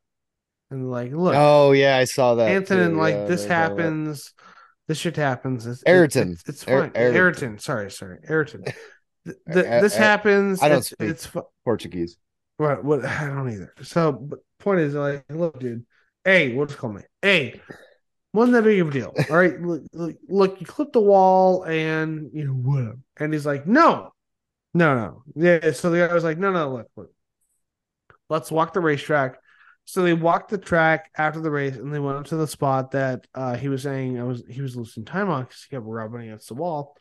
And like, look, Oh yeah, I saw that. Antonin, too. like Yeah, this they brought it up. happens, this shit happens. It's, Ayrton. It's, it's fine. Ayrton. Ayrton. Sorry, sorry, Ayrton. <laughs> Th- th- I- this happens. I don't it's, speak. It's fu- Portuguese. what? What? I don't either. So, point is, like, look, dude. Hey, we'll just call me. Hey, wasn't that big of a deal. All <laughs> right, look, look, look, you clip the wall, and you know whatever. And he's like, no, no, no. Yeah. So the guy was like, no, no, look, look. Let's walk the racetrack. So they walked the track after the race, and they went up to the spot that uh, he was saying I was he was losing time on because he kept rubbing against the wall,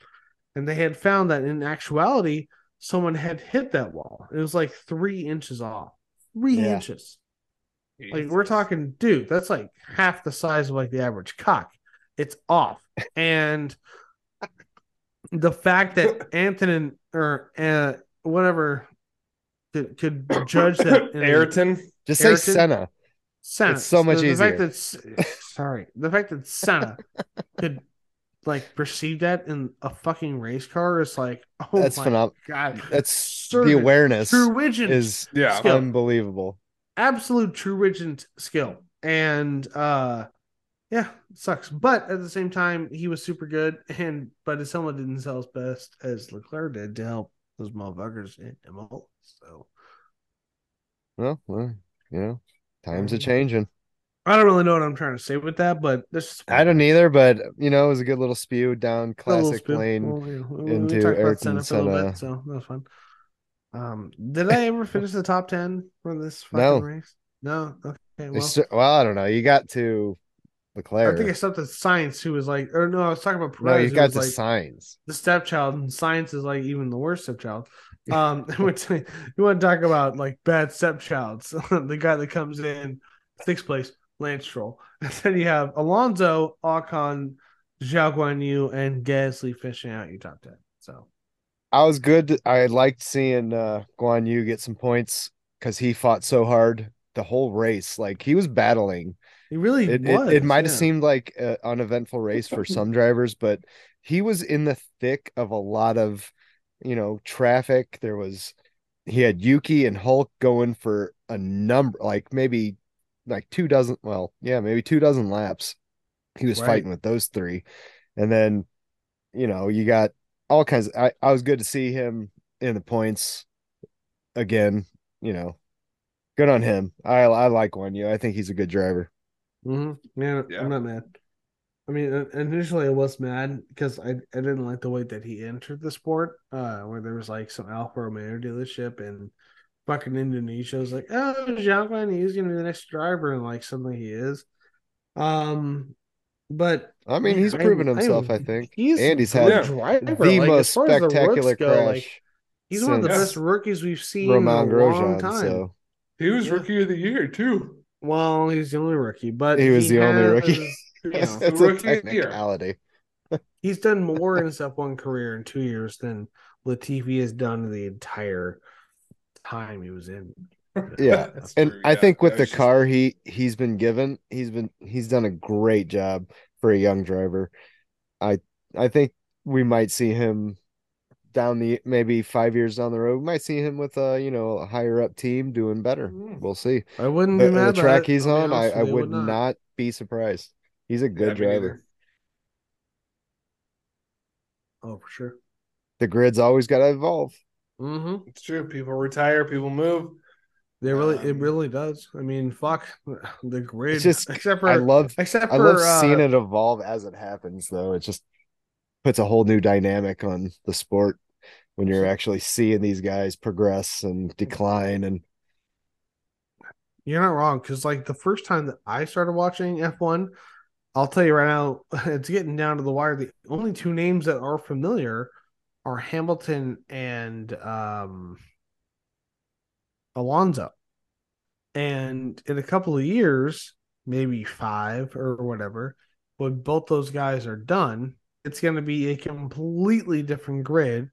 and they had found that in actuality someone had hit that wall. It was like three inches off, three Yeah. inches. Like we're talking, dude, that's like half the size of like the average cock. It's off, <laughs> and the fact that Antonin or uh, whatever could, could judge that in a- Ayrton. Just say Senna. Senna. It's so much the, the fact easier. that sorry, the fact that Senna <laughs> could like perceive that in a fucking race car is like, oh That's my phenomenal. god, That's Servant, the awareness true vision is Yeah. skill. unbelievable. absolute true vision skill, and uh, yeah, sucks. But at the same time, he was super good, and but his helmet didn't sell as best as Leclerc did to help those motherfuckers in Imola. So Well, well, you know, times are changing. I don't really know what I'm trying to say with that, but this I don't either, but you know, it was a good little spew down classic spill. lane. Well, yeah, we- into Ayrton Senna a little bit, so that was fun. Um, did I ever finish the top ten for this fucking No. race? No. Okay. Well, st- Well, I don't know. You got to Leclerc. I think I stopped at Sainz, who was like, or no, I was talking about Perez. no, you got to like Sainz. the stepchild, and Sainz is like even the worst stepchild. Um, <laughs> which you want to talk about like bad stepchilds? <laughs> the guy that comes in sixth place, Lance Stroll, <laughs> and then you have Alonso, Ocon, Zhou Guan Yu, and Gasly finishing out your top ten. So. I was good. I liked seeing uh Guan Yu get some points because he fought so hard the whole race. Like he was battling. He really It was. it, it might have yeah. seemed like an uneventful race for some drivers, but he was in the thick of a lot of, you know, traffic. There was he had Yuki and Hulk going for a number like maybe like two dozen, well, yeah, maybe two dozen laps. He was Right. fighting with those three. And then, you know, you got all kinds of, I, I was good to see him in the points again, you know. Good on him. I I like Guan Yu. I think he's a good driver. Mm-hmm. Yeah, Yeah. I'm not mad. I mean, initially I was mad because I, I didn't like the way that he entered the sport, uh, where there was like some Alfa Romeo dealership and fucking Indonesia was like, oh, Zhou he's gonna be the next driver, and like suddenly he is. Um, but I mean, man, he's proven himself, I, I- think. he's and he's had Yeah. driver. the Like, most as the spectacular go, crash like, he's one of the best rookies we've seen Romain in a long time. So He was Yeah. rookie of the year too. Well, he's the only rookie, but He was the only rookie. Has, it's a rookie of the year. technicality. <laughs> he's done more in his F1 career in two years than Latifi has done the entire time he was in. <laughs> Yeah, And true, I yeah. think with the was just- car he he's been given, he's been he's done a great job for a young driver. I I think we might see him down the maybe five years down the road. We might see him with a you know a higher up team doing better. Mm. We'll see. I wouldn't The, be mad the track it, he's on, I, I with you, would not be surprised. He's a good me driver. Oh, for sure. The grid's always got to evolve. Mm-hmm. It's true. People retire, people move. They really, it Um, really does. I mean, fuck <sighs> the grid. It's just except for I love except I for love uh, seeing it evolve as it happens, though. It just puts a whole new dynamic on the sport when you're actually seeing these guys progress and decline. And You're not wrong because like the first time that I started watching F1, I'll tell you right now, <laughs> it's getting down to the wire. The only two names that are familiar are Hamilton and um, Alonso. And in a couple of years, maybe five or whatever, when both those guys are done, it's going to be a completely different grid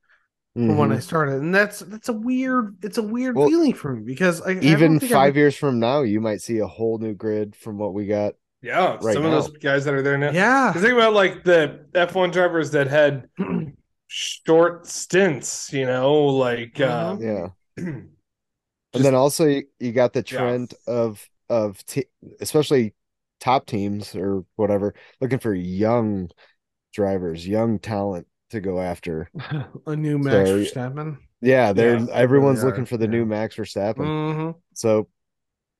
from when I started, and that's that's a weird it's a weird Well, feeling for me because I, Even I five re- years from now, you might see a whole new grid from what we got. Yeah, Right some now. of those guys that are there now. Yeah, think about like the F1 drivers that had <clears throat> short stints, you know, like uh, Yeah. just- <clears throat> and then also you, you got the Yeah. trend of of t- especially top teams or whatever looking for young drivers, young talent to go after. <laughs> a new Max So, Verstappen. Yeah, they're Yeah, they everyone's really looking for the yeah. new Max Verstappen. Mhm. So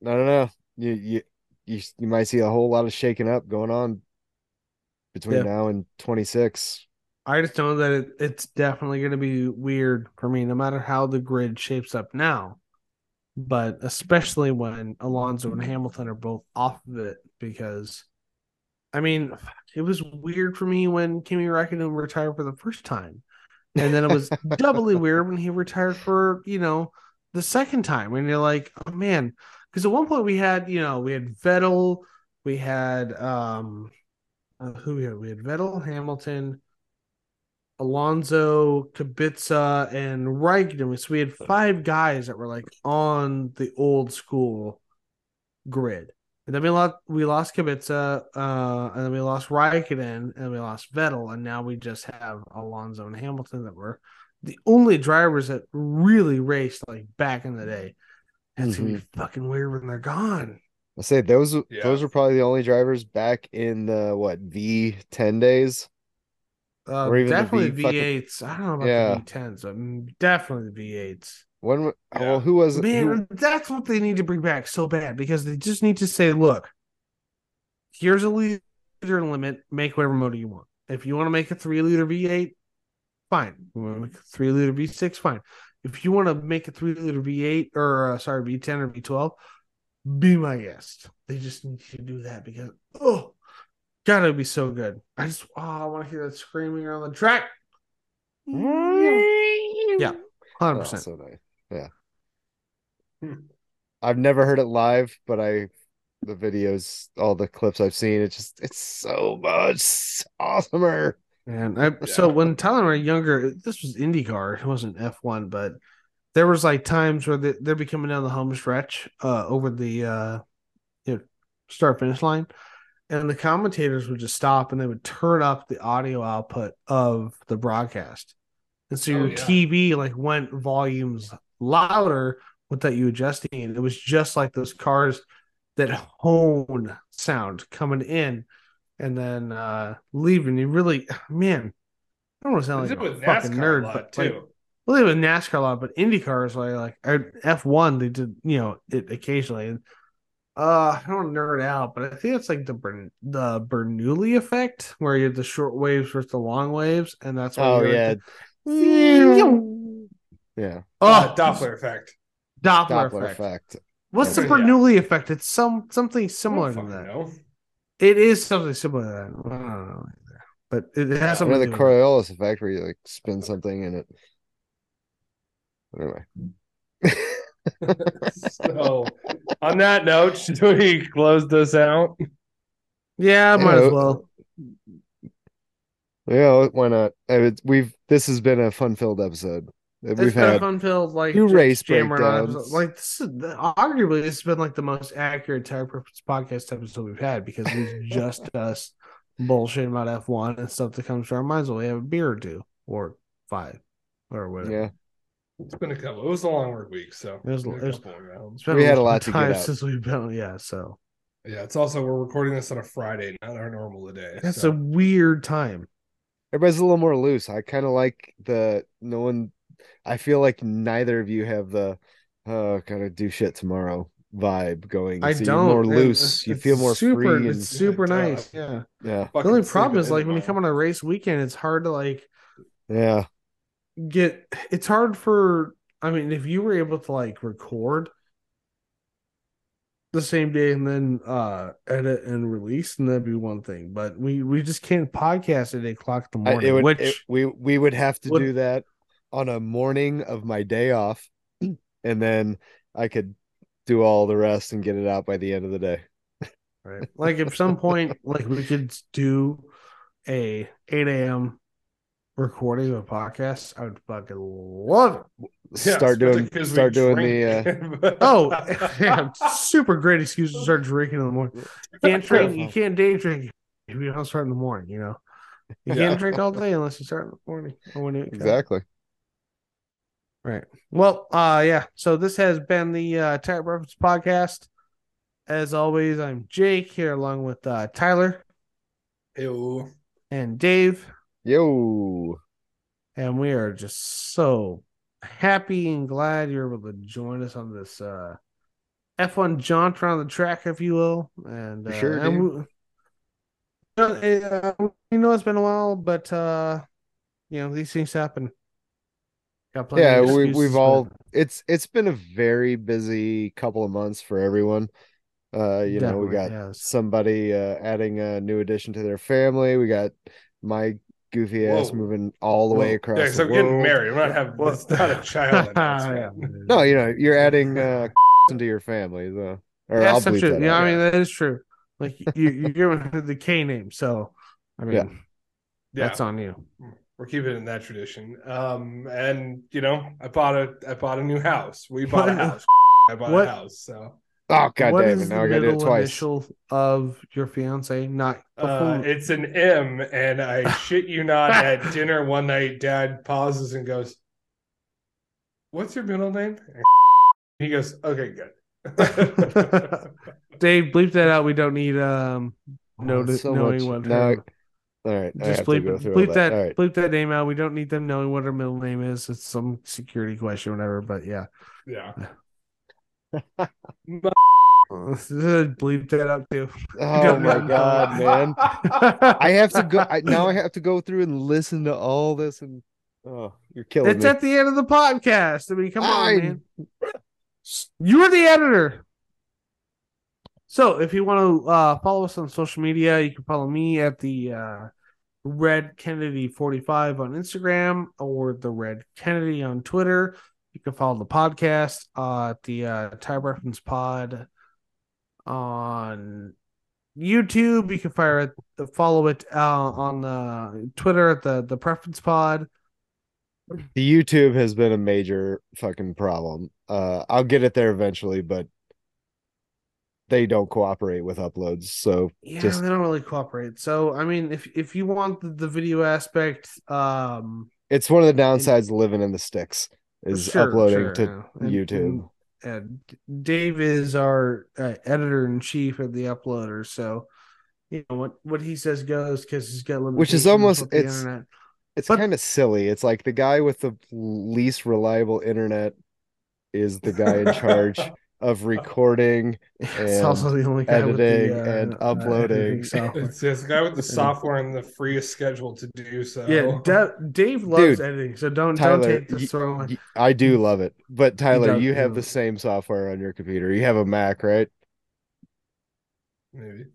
I don't know. You you you you might see a whole lot of shaking up going on between Yeah. now and 26. I just know that it, it's definitely going to be weird for me, no matter how the grid shapes up now. But especially when Alonso and Hamilton are both off of it, because I mean, it was weird for me when Kimi Räikkönen retired for the first time, and then it was <laughs> doubly weird when he retired for you know the second time. And you're like, oh man, because at one point we had you know we had Vettel, we had um, uh, who we had we had Vettel, Hamilton. Alonso, Kubica, and Raikkonen. So we had five guys that were like on the old school grid. And then we lost we lost Kubica, uh, and then we lost Raikkonen, and we lost Vettel, and now we just have Alonso and Hamilton that were the only drivers that really raced like back in the day. It's gonna be fucking weird when they're gone. I say those Yeah. those are probably the only drivers back in the what V10 days. Uh, Or even definitely V fucking- V8s. I don't know about Yeah. the V10s, but mm, definitely the V8s. When w- Yeah. well, who was Man, who, that's what they need to bring back so bad because they just need to say, look, here's a liter limit, make whatever motor you want. If you want to make a three liter V8, fine. You want to make a three liter V6, fine. If you want to make a three liter V8 or uh, sorry, V10 or V12, be my guest. They just need to do that because, oh, God, it'd be so good. I just, oh, I want to hear that screaming around the track. Yeah, 100%. Oh, so nice. Yeah. Hmm. I've never heard it live, but I the videos, all the clips I've seen, it's just it's so much awesomer. And I, so when Tyler and I were younger, this was IndyCar. It wasn't F1, but there was like times where they, they'd be coming down the home stretch uh, over the uh, you know, start finish line, and the commentators would just stop and they would turn up the audio output of the broadcast, and so Oh, your yeah. TV like went volumes louder without you adjusting. It was just like those cars that hone sound coming in and then uh leaving. You really, <sighs> man, I don't want to sound like a fucking NASCAR nerd, but too. like, well, they did with NASCAR a lot, but IndyCar is like like F one. They did you know it occasionally. And, uh, I don't want to nerd out, but I think it's like the Bern- the Bernoulli effect, where you have the short waves versus the long waves, and that's why Oh you're yeah. like, Yeah. oh Uh, Doppler effect. Doppler, Doppler effect. effect. What's the Yeah. Bernoulli effect? It's some something similar don't to that. know. It is something similar to that. I don't know. But it it has something know to the do with it. Coriolis effect where you like spin something in it. <laughs> Anyway. <laughs> So, on that note, should we close this out? Yeah, might Yeah, as well. Yeah, why not? I mean, we've this has been a fun-filled episode. It's We've been a had fun filled like few just race jammering on breakdowns. Like this is arguably this has been like the most accurate tire purpose podcast episode we've had because it's <laughs> just us bullshitting about F one and stuff that comes to our minds. Well, we have a beer or two or five or whatever. yeah. It's been a couple. It was a long work week, so It was- been a it was- couple of rounds. It's been We had a long lot to get time since we've been yeah. So Yeah, it's also we're recording this on a Friday, not our normal day. that's so. a weird time. Everybody's a little more loose. I kind of like the no one. I feel like neither of you have the oh gotta do shit tomorrow vibe going. I so don't. You're more and loose. You feel more super. free. It's And, super Yeah, nice. duh. Yeah. yeah, The only problem is like when you come on a race weekend, it's hard to like yeah. get. It's hard for. I mean, if you were able to like record the same day and then uh edit and release, and that'd be one thing. But we we just can't podcast at eight o'clock in the I- morning. it would, which it- we we would have to would- do that on a morning of my day off, <clears throat> and then I could do all the rest and get it out by the end of the day. right, like at some point, <laughs> like we could do a eight a.m. recording of a podcast. I would fucking love it. Yeah, start doing especially 'cause we start doing the uh. <laughs> Oh, <laughs> yeah, super great excuse to start drinking in the morning. You can't drink. You can't day drink if you don't start in the morning. You know, you Yeah. can't drink all day unless you start in the morning or when you wake up. exactly. Right. Well, uh, yeah. So this has been the uh, Tire Preference Podcast. As always, I'm Jake here along with uh, Tyler Ew. and Dave, Yo, and we are just so happy and glad you're able to join us on this uh, F1 jaunt around the track, if you will. And uh, sure, and we, uh, we know it's been a while, but uh, you know these things happen. Got plenty yeah, of we, we've all it's it's been a very busy couple of months for everyone. Uh, you know, we got has. somebody uh adding a new addition to their family. We got my goofy ass Whoa. moving all the way across Yeah, the because I'm getting married. I'm not having. Well- It's not a child. <laughs> Yeah. announcement. No, you know, you're adding uh <laughs> into your family, so or Yeah, I'll that's bleep true. that Yeah, out. I mean that is true. Like you, you're giving the K name, so I mean Yeah. Yeah, that's on you. We're keeping in that tradition. Um, and you know, I bought a I bought a new house. We bought a house. <laughs> I bought what- a house. So Oh god What damn is it! Now I gotta do it middle twice. initial of your fiance? Not uh, it's an M, and I <laughs> shit you not. At dinner one night, Dad pauses and goes, "What's your middle name?" <laughs> He goes, "Okay, good." Dave, bleep that out. We don't need um Oh, no it's so knowing much- what now- her- All right, just have bleep go it, through all bleep that, All right. bleep that name out. We don't need them knowing what her middle name is. It's some security question, whatever. But yeah, yeah. <laughs> <laughs> <laughs> bleep that out too. Oh my god, man! I have to go. I, now I have to go through and listen to all this, and oh, you're killing It's me. at the end of the podcast. I mean, come on, man. You're the editor. So if you want to uh, follow us on social media, you can follow me at the uh, Red Kennedy 45 on Instagram or the Red Kennedy on Twitter. You can follow the podcast uh, at the uh, Tire Preference Pod on YouTube. You can fire it, follow it uh, on the Twitter at the the Preference Pod. the YouTube has been a major fucking problem. Uh, I'll get it there eventually, but they don't cooperate with uploads. So Yeah, Just- they don't really cooperate. So I mean, if if you want the, the video aspect, um, it's one of the downsides of living in the sticks is sure, uploading sure, to yeah. YouTube. and, uh, Dave is our uh, editor in chief of the uploader, so you know what what he says goes because he's got limitations. Which is almost- it's- internet. It's kind of silly. It's like the guy with the least reliable internet is the guy in charge <laughs> of recording <laughs> It's and also the only guy with the, editing uh, and uh, uploading. editing software. It's this guy with the <laughs> software and the freest schedule to do so. yeah, Da- Dave loves Dude, editing, so don't don't take the y- throwing. y- I do love it. But Tyler, does, you have the same software on your computer. You have a Mac, right? Maybe.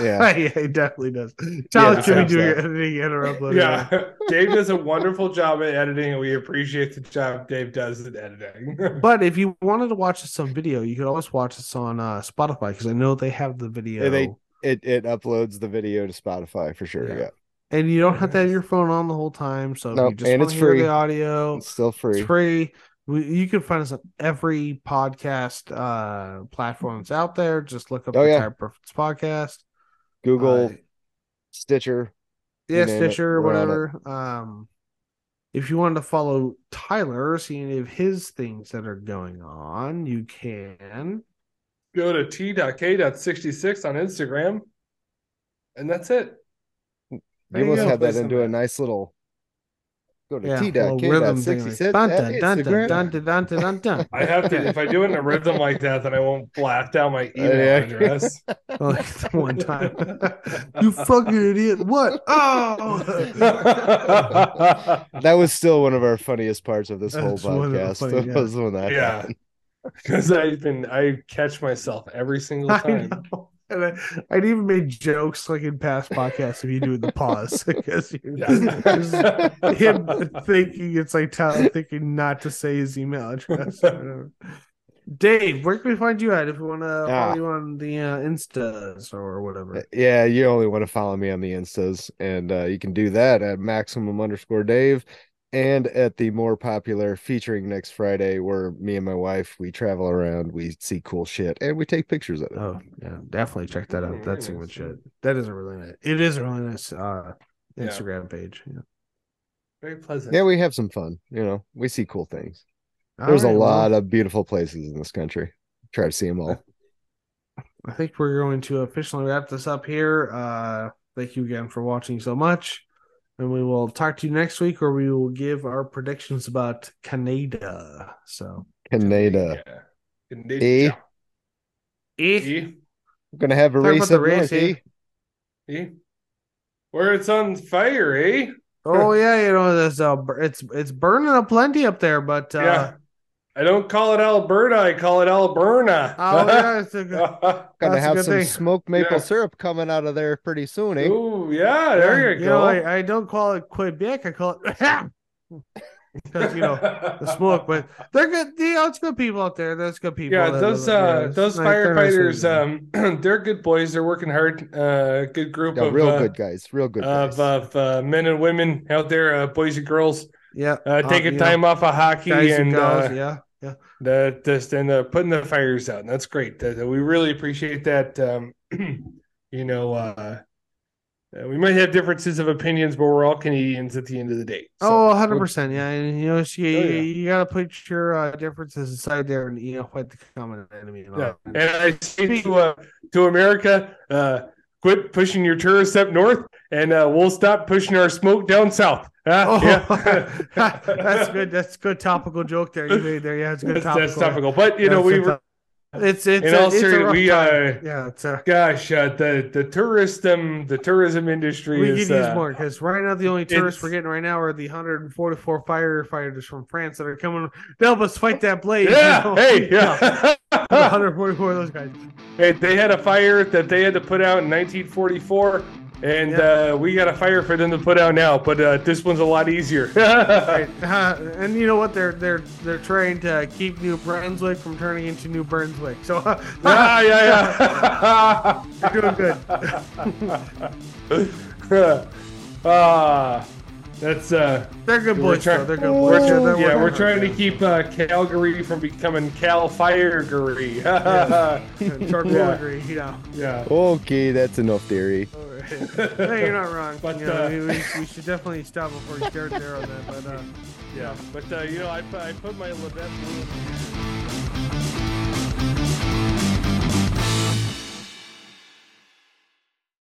Yeah. <laughs> yeah, he definitely does. Tyler just can be have doing editing and or uploading. Yeah, <laughs> Dave does a wonderful job at editing, and we appreciate the job Dave does at editing. <laughs> But if you wanted to watch this on video, you could always watch this on uh, Spotify because I know they have the video. Yeah, they- It it uploads the video to Spotify for sure. Yeah. Yeah. and you don't have to have your phone on the whole time. So if Nope, you just and want it's to hear free. the audio, It's still free. it's free. We, you can find us on every podcast uh, platform that's out there. Just look up Oh, the yeah. Tire Preference Podcast. Google, Uh, Stitcher. yeah, you it, Stitcher, we're whatever. Um, if you wanted to follow Tyler, see any of his things that are going on, you can. Go to t.k.66 on Instagram, and that's it. You almost go. had that into a nice little go to Yeah, T dot K rhythm dot thing sixty like, dun, dun, dun, dun, dun, dun, dun, dun, dun. I have to. If I do it in a rhythm like that, then I won't blast out my <laughs> email yeah. address. <laughs> <laughs> like the one time. you fucking idiot. What? Oh that was still one of our funniest parts of this whole That's one podcast. funny- yeah. was when that Yeah. because I've been I catch myself every single I time. Know. And I, I'd even made jokes like in past podcasts of you doing the pause because you, Yeah. <laughs> him thinking it's like Tyler thinking not to say his email address. Dave, where can we find you at if we want to Ah. follow you on the uh, Instas or whatever? Yeah, you only want to follow me on the Instas, and uh, you can do that at maximum underscore Dave and at the more popular featuring next Friday, where me and my wife we travel around, we see cool shit, and we take pictures of it. Oh yeah, definitely check that out. That's some Very good shit. That is a really nice. It is a really nice uh, Yeah. Instagram page. Yeah. Very pleasant. Yeah, we have some fun. You know, we see cool things. All There's a right, well, lot of beautiful places in this country. Try to see them all. I think we're going to officially wrap this up here. Uh, thank you again for watching so much. And we will talk to you next week where we will give our predictions about Canada. So, Canada. Canada. E. eh, E. We're gonna have a Talk race about the up race, north, eh? eh? E. Where it's on fire, eh? oh <laughs> yeah, you know, there's uh, it's it's burning up plenty up there, but uh, yeah. I don't call it Alberta, I call it Alberna. oh yeah, <laughs> it's a good, <laughs> Gonna That's a have good some thing. smoked maple Yeah. syrup coming out of there pretty soon, eh? Ooh, yeah, there you, you go. know, I, I don't call it Quebec, I call it <laughs> because you know the smoke, but they're good. You know, it's good people out there. There's good people. yeah, those live up there. uh It's those nice- nice firefighters, um, <clears throat> they're good boys. They're working hard. Uh, good group Yeah, of real uh, good guys, real good guys. of, of uh, men and women out there, uh, boys and girls, yeah, uh, taking you know, time off of hockey and and gals. uh, yeah, yeah. the just and uh, putting the fires out. And that's great. We really appreciate that. Um, <clears throat> you know, uh, uh, we might have differences of opinions, but we're all Canadians at the end of the day. So, oh, 100 percent. Yeah, and you know, you, Oh, yeah. you, you gotta put your uh, differences aside there, and you know, fight the common enemy. And Yeah, and I say to uh, to America, uh, quit pushing your tourists up north, and uh, we'll stop pushing our smoke down south. <laughs> Ah, Oh, yeah. <laughs> that's good. That's good topical joke there you made there. Yeah, it's good That's, topical. that's topical, but you know That's we a were. It's it's In a, all serious- we, uh, yeah, it's a, Gosh, uh, the the tourism the tourism industry we is use uh, more because right now the only tourists we're getting right now are the 144 firefighters from France that are coming to help us fight that blaze. Yeah, you know? hey, <laughs> yeah. <laughs> 144 of those guys. Hey, they had a fire that they had to put out in 1944, and Yeah. uh, we got a fire for them to put out now. But uh, this one's a lot easier. <laughs> Right. Uh, and you know what? They're they're they're trying to keep New Brunswick from turning into New Brunswick. So <laughs> yeah, yeah, yeah. you're doing good. ah, that's uh, they're good We're boys. try- though. They're good we're, boys. try- they're yeah, working we're trying to keep uh, Calgary from becoming Cal Firegary. Charcoal <laughs> Yeah. agree, you know. yeah. okay, that's enough theory. hey, you're not wrong. But, you know, uh, we, we, we should definitely stop before you start there on that. But uh, <laughs> Yeah, but uh, you know, I, put- I put my Labatt blue.